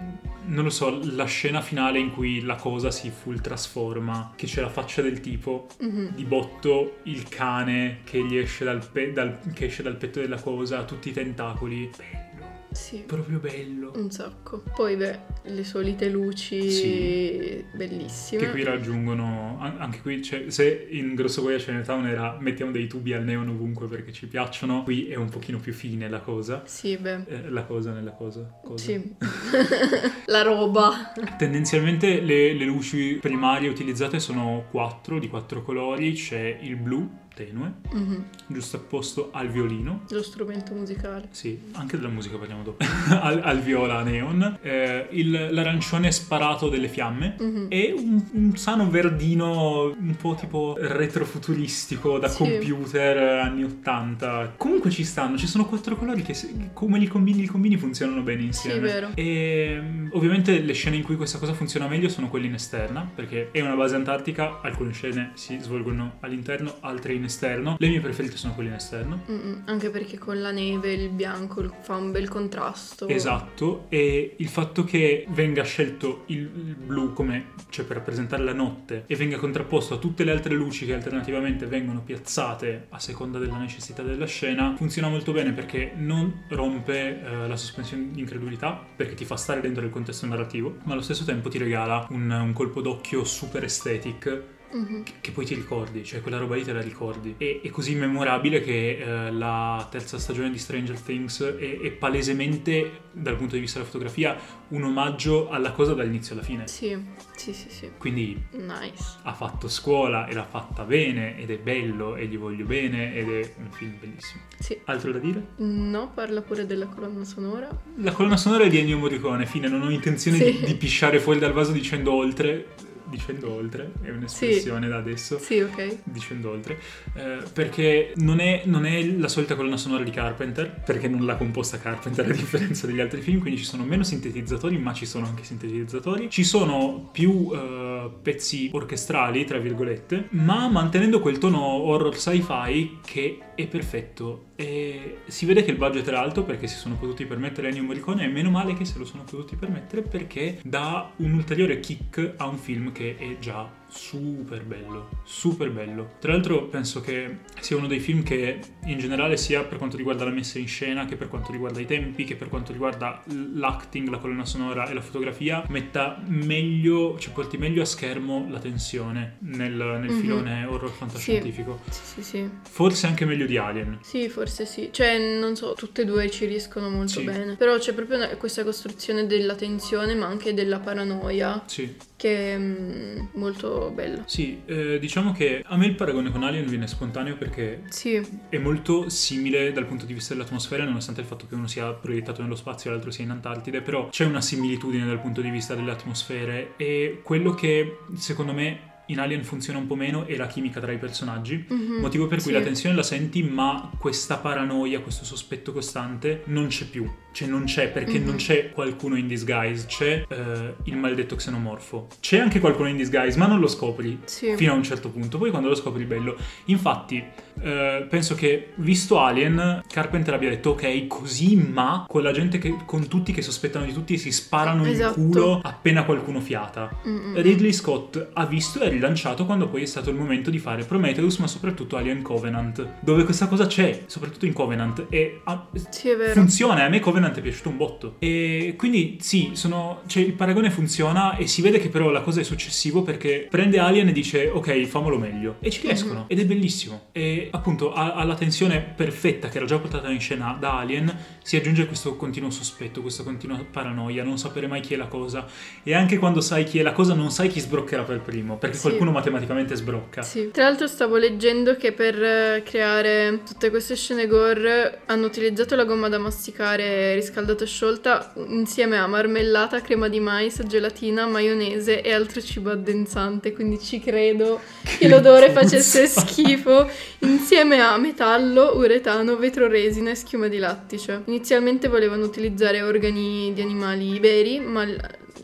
[SPEAKER 1] non lo so, la scena finale in cui la cosa si full trasforma, che c'è la faccia del tipo,
[SPEAKER 2] Mhm.
[SPEAKER 1] di botto il cane che gli esce dal, pe- dal- che esce dal petto della cosa, tutti i tentacoli. Bello,
[SPEAKER 2] Sì.
[SPEAKER 1] proprio bello.
[SPEAKER 2] Un sacco. Poi, beh, le solite luci
[SPEAKER 1] Sì.
[SPEAKER 2] bellissime.
[SPEAKER 1] Che qui raggiungono, an- anche qui c'è, se in Grosso Goia Chinatown era mettiamo dei tubi al neon ovunque perché ci piacciono, qui è un pochino più fine la cosa.
[SPEAKER 2] Sì, beh.
[SPEAKER 1] Eh, la cosa nella cosa. cosa.
[SPEAKER 2] Sì. La roba.
[SPEAKER 1] Tendenzialmente le, le luci primarie utilizzate sono quattro, di quattro colori. C'è il blu tenue,
[SPEAKER 2] Mhm.
[SPEAKER 1] giustapposto al violino.
[SPEAKER 2] Lo strumento musicale.
[SPEAKER 1] Sì, anche della musica parliamo dopo. al, al viola neon. Eh, il- l'arancione sparato delle fiamme.
[SPEAKER 2] Mhm.
[SPEAKER 1] E un, un sano verdino un po' tipo retrofuturistico da
[SPEAKER 2] Sì.
[SPEAKER 1] computer eh, anni 80. Comunque ci stanno, ci sono quattro colori che se- come li combini, li combini funzionano bene insieme.
[SPEAKER 2] Sì, vero.
[SPEAKER 1] E mm, ovviamente le scene in cui questa cosa funziona meglio sono quelle in esterna, perché è una base antartica, alcune scene si svolgono all'interno, altre in esterno. Le mie preferite sono quelle in esterno.
[SPEAKER 2] Mm-mm. Anche perché con la neve il bianco fa un bel contrasto.
[SPEAKER 1] Esatto, e il fatto che venga scelto il, il blu come, cioè per rappresentare la notte e venga contrapposto a tutte le altre luci che alternativamente vengono piazzate a seconda della necessità della scena, funziona molto bene perché non rompe eh, la sospensione di incredulità, perché ti fa stare dentro il contesto narrativo, ma allo stesso tempo ti regala un, un colpo d'occhio super aesthetic
[SPEAKER 2] Mhm.
[SPEAKER 1] che, che poi ti ricordi, cioè quella roba lì te la ricordi. E è così memorabile che eh, la terza stagione di Stranger Things è, è palesemente, dal punto di vista della fotografia, un omaggio alla cosa dall'inizio alla fine.
[SPEAKER 2] Sì, sì, sì, sì.
[SPEAKER 1] Quindi
[SPEAKER 2] Nice.
[SPEAKER 1] ha fatto scuola e l'ha fatta bene ed è bello e gli voglio bene ed è un film bellissimo.
[SPEAKER 2] Sì.
[SPEAKER 1] Altro da dire?
[SPEAKER 2] No, parla pure della colonna sonora.
[SPEAKER 1] La colonna sonora è di Ennio Morricone, fine, non ho intenzione
[SPEAKER 2] Sì.
[SPEAKER 1] di, di pisciare fuori dal vaso dicendo oltre. Dicendo oltre, è un'espressione da adesso.
[SPEAKER 2] Sì, ok.
[SPEAKER 1] dicendo oltre, eh, perché non è, non è la solita colonna sonora di Carpenter, perché non l'ha composta Carpenter a differenza degli altri film, quindi ci sono meno sintetizzatori, ma ci sono anche sintetizzatori. Ci sono più eh, pezzi orchestrali, tra virgolette, ma mantenendo quel tono horror sci-fi che è perfetto. E si vede che il budget era alto perché si sono potuti permettere Ennio Morricone e meno male che se lo sono potuti permettere perché dà un ulteriore kick a un film che è già super bello, super bello. Tra l'altro penso che sia uno dei film che in generale sia per quanto riguarda la messa in scena che per quanto riguarda i tempi, che per quanto riguarda l'acting, la colonna sonora e la fotografia, metta meglio, cioè porti meglio a schermo la tensione nel, nel
[SPEAKER 2] Mhm.
[SPEAKER 1] filone horror fantascientifico.
[SPEAKER 2] Sì, sì, sì.
[SPEAKER 1] Forse anche meglio di Alien.
[SPEAKER 2] Sì, forse sì. Cioè, non so, tutte e due ci riescono molto
[SPEAKER 1] Sì.
[SPEAKER 2] bene. Però c'è proprio una- questa costruzione della tensione, ma anche della paranoia,
[SPEAKER 1] Sì.
[SPEAKER 2] Che è mm, molto bella.
[SPEAKER 1] Sì, eh, diciamo che a me il paragone con Alien viene spontaneo perché
[SPEAKER 2] Sì,
[SPEAKER 1] è molto simile dal punto di vista dell'atmosfera, nonostante il fatto che uno sia proiettato nello spazio e l'altro sia in Antartide, però c'è una similitudine dal punto di vista delle atmosfere e quello che secondo me in Alien funziona un po' meno è la chimica tra i personaggi,
[SPEAKER 2] Mhm,
[SPEAKER 1] motivo per cui
[SPEAKER 2] sì.
[SPEAKER 1] la tensione la senti, ma questa paranoia, questo sospetto costante non c'è più. Cioè non c'è perché
[SPEAKER 2] Mhm.
[SPEAKER 1] non c'è qualcuno in disguise, c'è eh, il maledetto xenomorfo. C'è anche qualcuno in disguise, ma non lo scopri
[SPEAKER 2] Sì.
[SPEAKER 1] fino a un certo punto. Poi quando lo scopri bello. Infatti, eh, penso che visto Alien, Carpenter abbia detto ok, così, ma con la gente che, con tutti che sospettano di tutti e si sparano
[SPEAKER 2] Esatto.
[SPEAKER 1] in culo appena qualcuno fiata.
[SPEAKER 2] Mm-mm.
[SPEAKER 1] Ridley Scott ha visto e ha rilanciato quando poi è stato il momento di fare Prometheus, ma soprattutto Alien Covenant, dove questa cosa c'è, soprattutto in Covenant, e ha-
[SPEAKER 2] Sì,
[SPEAKER 1] funziona. A me Covenant è piaciuto un botto. E quindi sì, sono, cioè, il paragone funziona e si vede che però la cosa è successivo perché prende Alien e dice ok, famolo meglio. E ci riescono.
[SPEAKER 2] Mhm.
[SPEAKER 1] Ed è bellissimo. E appunto a- alla tensione perfetta che era già portata in scena da Alien si aggiunge questo continuo sospetto, questa continua paranoia, non sapere mai chi è la cosa. E anche quando sai chi è la cosa non sai chi sbroccherà per primo, perché
[SPEAKER 2] Sì.
[SPEAKER 1] qualcuno matematicamente sbrocca.
[SPEAKER 2] Sì. Tra l'altro stavo leggendo che per eh, creare tutte queste scene gore hanno utilizzato la gomma da masticare riscaldata e sciolta insieme a marmellata, crema di mais, gelatina, maionese e altro cibo addensante, quindi ci credo che l'odore
[SPEAKER 1] puzza.
[SPEAKER 2] facesse schifo insieme a metallo, uretano, vetroresina e schiuma di lattice. Inizialmente volevano utilizzare organi di animali veri, ma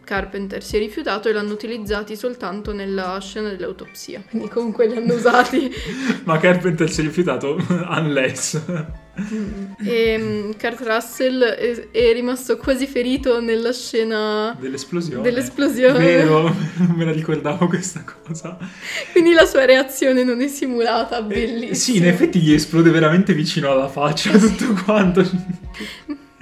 [SPEAKER 2] Carpenter si è rifiutato e l'hanno utilizzati soltanto nella scena dell'autopsia. Quindi comunque li hanno usati.
[SPEAKER 1] Ma Carpenter si è rifiutato, unless.
[SPEAKER 2] e mm, Kurt Russell è, è rimasto quasi ferito nella scena
[SPEAKER 1] Dell'esplosione.
[SPEAKER 2] dell'esplosione.
[SPEAKER 1] Vero, non me la ricordavo questa cosa.
[SPEAKER 2] Quindi la sua reazione non è simulata, bellissima.
[SPEAKER 1] Eh, sì, in effetti gli esplode veramente vicino alla faccia tutto quanto.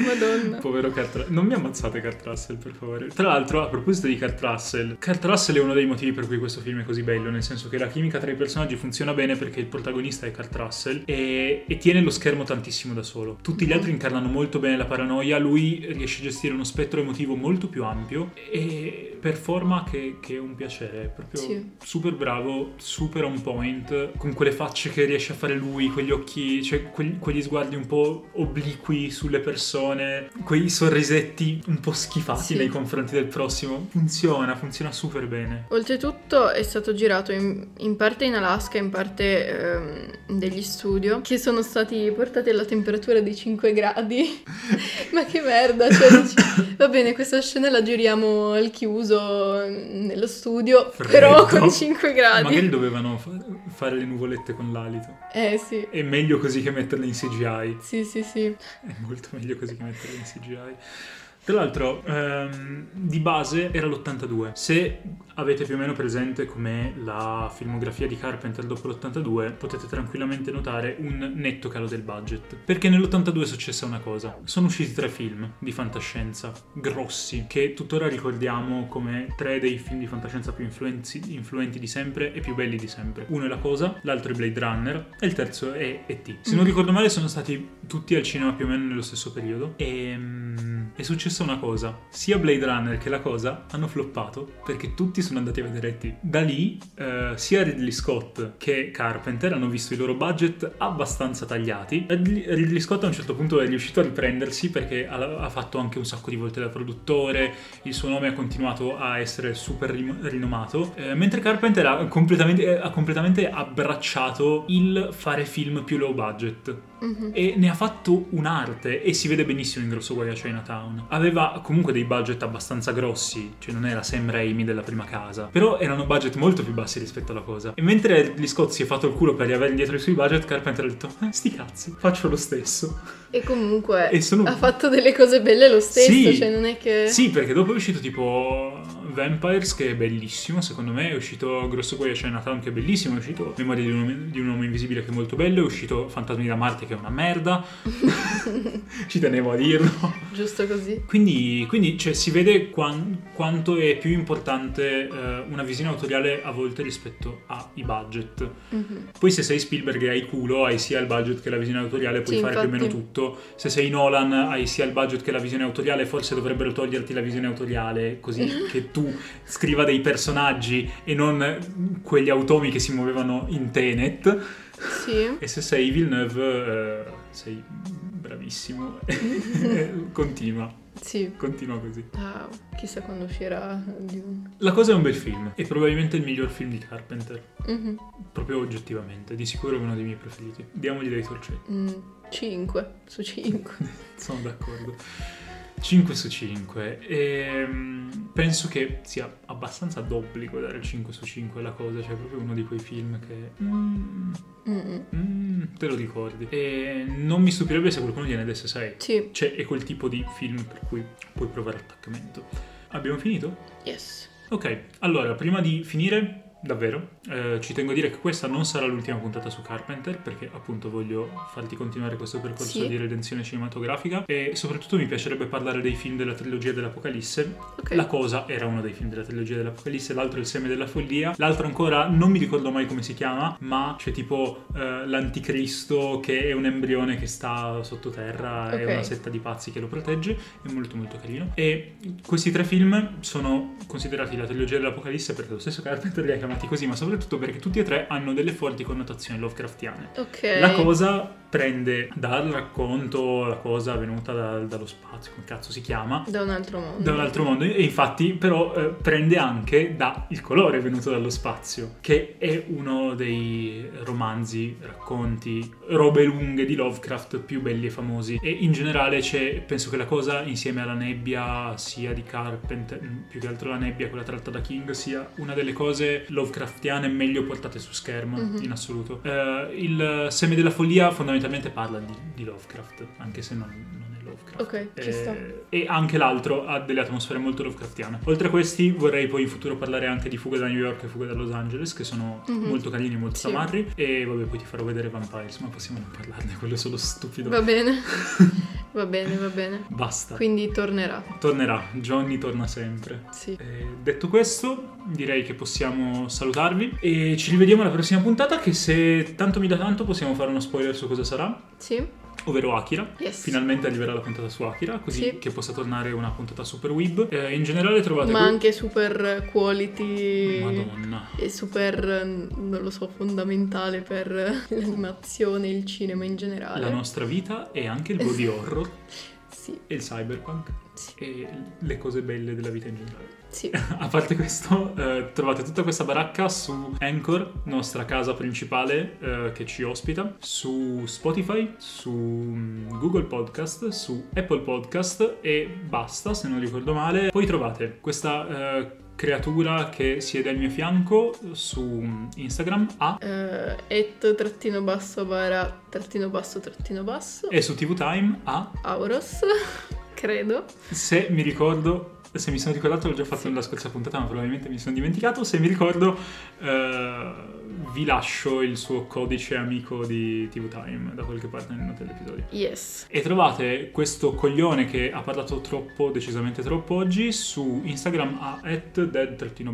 [SPEAKER 2] Madonna.
[SPEAKER 1] Povero Kurt Russell. Non mi ammazzate Kurt Russell, per favore. Tra l'altro, a proposito di Kurt Russell, Kurt Russell è uno dei motivi per cui questo film è così bello, nel senso che la chimica tra i personaggi funziona bene perché il protagonista è Kurt Russell e, e tiene lo schermo tantissimo da solo. Tutti gli altri incarnano molto bene la paranoia, lui riesce a gestire uno spettro emotivo molto più ampio e performa che, che è un piacere, è proprio
[SPEAKER 2] Sì.
[SPEAKER 1] super bravo, super on point, con quelle facce che riesce a fare lui, quegli occhi, cioè quegli, quegli sguardi un po' obliqui sulle persone, quei sorrisetti un po' schifati
[SPEAKER 2] Sì.
[SPEAKER 1] nei confronti del prossimo. Funziona, funziona super bene.
[SPEAKER 2] Oltretutto è stato girato in, in parte in Alaska, in parte ehm, degli studio, che sono stati portati alla temperatura di 5 gradi. Ma che merda, cioè dici, va bene, questa scena la giriamo al chiuso mm, nello studio,
[SPEAKER 1] Freddo.
[SPEAKER 2] però con 5 gradi.
[SPEAKER 1] Magari dovevano fa- fare le nuvolette con l'alito.
[SPEAKER 2] Eh sì,
[SPEAKER 1] È meglio così che metterle in CGI.
[SPEAKER 2] sì, sì, sì.
[SPEAKER 1] È molto meglio così che metterle in CGI. Tra l'altro, ehm, di base era l'82. Se avete più o meno presente com'è la filmografia di Carpenter dopo l'82, potete tranquillamente notare un netto calo del budget. Perché nell'82 è successa una cosa. Sono usciti tre film di fantascienza, grossi, che tuttora ricordiamo come tre dei film di fantascienza più influenzi- influenti di sempre e più belli di sempre. Uno è La Cosa, l'altro è Blade Runner e il terzo è E.T. Se non
[SPEAKER 2] Mm.
[SPEAKER 1] ricordo male sono stati tutti al cinema più o meno nello stesso periodo e mm, è successa una cosa. Sia Blade Runner che La Cosa hanno floppato perché tutti sono andati a vedere E.T. Da lì eh, sia Ridley Scott che Carpenter hanno visto i loro budget abbastanza tagliati. Ridley, Scott a un certo punto è riuscito a riprendersi perché ha, fatto anche un sacco di volte da produttore, il suo nome ha continuato a essere super rinomato, eh, mentre Carpenter ha completamente, ha completamente abbracciato il fare film più low budget
[SPEAKER 2] Mhm.
[SPEAKER 1] e ne ha fatto un'arte e si vede benissimo in Grosso Guai a Chinatown. Aveva comunque dei budget abbastanza grossi, cioè non era Sam Raimi della prima casa, però erano budget molto più bassi rispetto alla cosa. E mentre Ridley Scott si è fatto il culo per riavere indietro i suoi budget, Carpenter ha detto "Eh, sti cazzi, faccio lo stesso.
[SPEAKER 2] E comunque
[SPEAKER 1] E sono-
[SPEAKER 2] ha fatto delle cose belle lo stesso,
[SPEAKER 1] Sì.
[SPEAKER 2] cioè non è che...
[SPEAKER 1] Sì, perché dopo è uscito tipo Vampires che è bellissimo, secondo me, è uscito Grosso Guai a Chinatown che è bellissimo, è uscito Memoria di un, uomo, di un uomo invisibile che è molto bello, è uscito Fantasmi da Marte che è una merda, ci tenevo a dirlo.
[SPEAKER 2] Giusto così.
[SPEAKER 1] Quindi, quindi, cioè, si vede quan- quanto è più importante eh, una visione autoriale a volte rispetto ai budget.
[SPEAKER 2] Mhm.
[SPEAKER 1] Poi se sei Spielberg e hai culo, hai sia il budget che la visione autoriale, puoi
[SPEAKER 2] Sì,
[SPEAKER 1] fare più o meno
[SPEAKER 2] infatti.
[SPEAKER 1] tutto. Se sei Nolan, hai sia il budget che la visione autoriale, forse dovrebbero toglierti la visione autoriale, così che tu scriva dei personaggi e non quegli automi che si muovevano in Tenet.
[SPEAKER 2] Sì.
[SPEAKER 1] E se sei Villeneuve, eh, sei bravissimo. continua,
[SPEAKER 2] Sì.
[SPEAKER 1] continua così.
[SPEAKER 2] Ah, chissà quando uscirà Dune.
[SPEAKER 1] La cosa è un bel film, è probabilmente il miglior film di Carpenter,
[SPEAKER 2] Mhm.
[SPEAKER 1] proprio oggettivamente, di sicuro è uno dei miei preferiti. Diamogli dei torcei.
[SPEAKER 2] Mm, 5 su 5.
[SPEAKER 1] Sono d'accordo. 5 su 5. penso che sia abbastanza d'obbligo dare il 5 su 5 alla cosa, cioè è proprio uno di quei film che... mm, mm, te lo ricordi. E non mi stupirebbe se qualcuno gliene desse 6.
[SPEAKER 2] Sì,
[SPEAKER 1] Cioè è quel tipo di film per cui puoi provare attaccamento. Abbiamo finito?
[SPEAKER 2] yes.
[SPEAKER 1] Ok, allora prima di finire, davvero, eh, ci tengo a dire che questa non sarà l'ultima puntata su Carpenter, perché appunto voglio farti continuare questo percorso
[SPEAKER 2] Sì.
[SPEAKER 1] di redenzione cinematografica e soprattutto mi piacerebbe parlare dei film della trilogia dell'Apocalisse.
[SPEAKER 2] Ok.
[SPEAKER 1] La cosa era uno dei film della trilogia dell'Apocalisse, l'altro Il seme della follia, l'altro ancora non mi ricordo mai come si chiama, ma c'è tipo eh, l'anticristo che è un embrione che sta sottoterra e
[SPEAKER 2] Ok.
[SPEAKER 1] una setta di pazzi che lo protegge, è molto molto carino. E questi tre film sono considerati la trilogia dell'Apocalisse perché lo stesso Carpenter li ha chiamati così, ma soprattutto perché tutti e tre hanno delle forti connotazioni Lovecraftiane.
[SPEAKER 2] Ok.
[SPEAKER 1] La cosa prende dal racconto la cosa venuta da- dallo spazio, come cazzo si chiama,
[SPEAKER 2] Da un altro mondo.
[SPEAKER 1] da un altro mondo e infatti però eh, prende anche da il colore venuto dallo spazio che è uno dei romanzi, racconti, robe lunghe di Lovecraft più belli e famosi e in generale c'è penso che la cosa insieme alla nebbia sia di Carpenter più che altro la nebbia quella tratta da King sia una delle cose Lovecraftiane meglio portate su schermo
[SPEAKER 2] Mhm.
[SPEAKER 1] in assoluto Eh, il seme della follia fondamentalmente parla di, di Lovecraft anche se non,
[SPEAKER 2] Ok, ci sta.
[SPEAKER 1] eh, e anche l'altro ha delle atmosfere molto Lovecraftiane. Oltre a questi, vorrei poi in futuro parlare anche di Fuga da New York e Fuga da Los Angeles, che sono
[SPEAKER 2] Mhm.
[SPEAKER 1] molto carini e molto
[SPEAKER 2] Sì.
[SPEAKER 1] tamarri. E vabbè, poi ti farò vedere Vampires, ma possiamo non parlarne, quello è solo stupido.
[SPEAKER 2] Va bene. va bene, va bene.
[SPEAKER 1] Basta.
[SPEAKER 2] Quindi tornerà.
[SPEAKER 1] Tornerà, Johnny torna sempre.
[SPEAKER 2] Sì.
[SPEAKER 1] Eh, detto questo, direi che possiamo salutarvi e ci rivediamo alla prossima puntata che se tanto mi dà tanto possiamo fare uno spoiler su cosa sarà,
[SPEAKER 2] Sì.
[SPEAKER 1] Ovvero Akira.
[SPEAKER 2] Yes.
[SPEAKER 1] Finalmente arriverà la puntata su Akira, così
[SPEAKER 2] Sì.
[SPEAKER 1] che possa tornare una puntata super web. Eh, in generale trovate...
[SPEAKER 2] Ma
[SPEAKER 1] que-
[SPEAKER 2] anche super quality.
[SPEAKER 1] Madonna.
[SPEAKER 2] E super, non lo so, fondamentale per l'animazione, il cinema in generale.
[SPEAKER 1] La nostra vita è anche il body horror
[SPEAKER 2] Sì,
[SPEAKER 1] e il cyberpunk
[SPEAKER 2] sì,
[SPEAKER 1] e le cose belle della vita in generale.
[SPEAKER 2] Sì.
[SPEAKER 1] A parte questo, eh, trovate tutta questa baracca su Anchor, nostra casa principale eh, che ci ospita, su Spotify, su mm, Google Podcast, su Apple Podcast e basta, se non ricordo male. Poi trovate questa eh, creatura che siede al mio fianco su mm, Instagram a
[SPEAKER 2] Eh, et trattino basso bara trattino basso trattino basso
[SPEAKER 1] e su TV Time a
[SPEAKER 2] Auros credo
[SPEAKER 1] Se mi ricordo, se mi sono ricordato l'ho già fatto
[SPEAKER 2] Sì.
[SPEAKER 1] nella scorsa puntata, ma probabilmente mi sono dimenticato. Se mi ricordo, eh, vi lascio il suo codice amico di TV Time da qualche parte nelle note dell'episodio.
[SPEAKER 2] yes
[SPEAKER 1] E trovate questo coglione che ha parlato troppo, decisamente troppo oggi, su Instagram a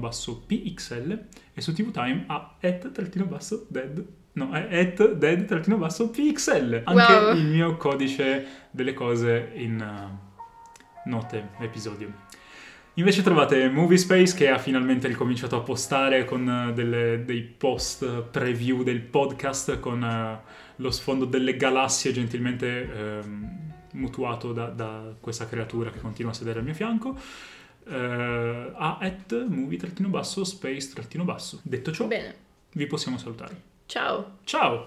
[SPEAKER 1] dead-pxl e su TV Time a dead No, è dead-pxl. Anche
[SPEAKER 2] Wow.
[SPEAKER 1] il mio codice delle cose in uh, note episodio. Invece trovate Movie Space che ha finalmente ricominciato a postare con uh, delle- dei post preview del podcast con uh, lo sfondo delle galassie gentilmente ehm, mutuato da, da questa creatura che continua a sedere al mio fianco. Eh, a at movie-basso space-basso. Detto ciò,
[SPEAKER 2] bene
[SPEAKER 1] vi possiamo salutare.
[SPEAKER 2] ciao
[SPEAKER 1] Ciao!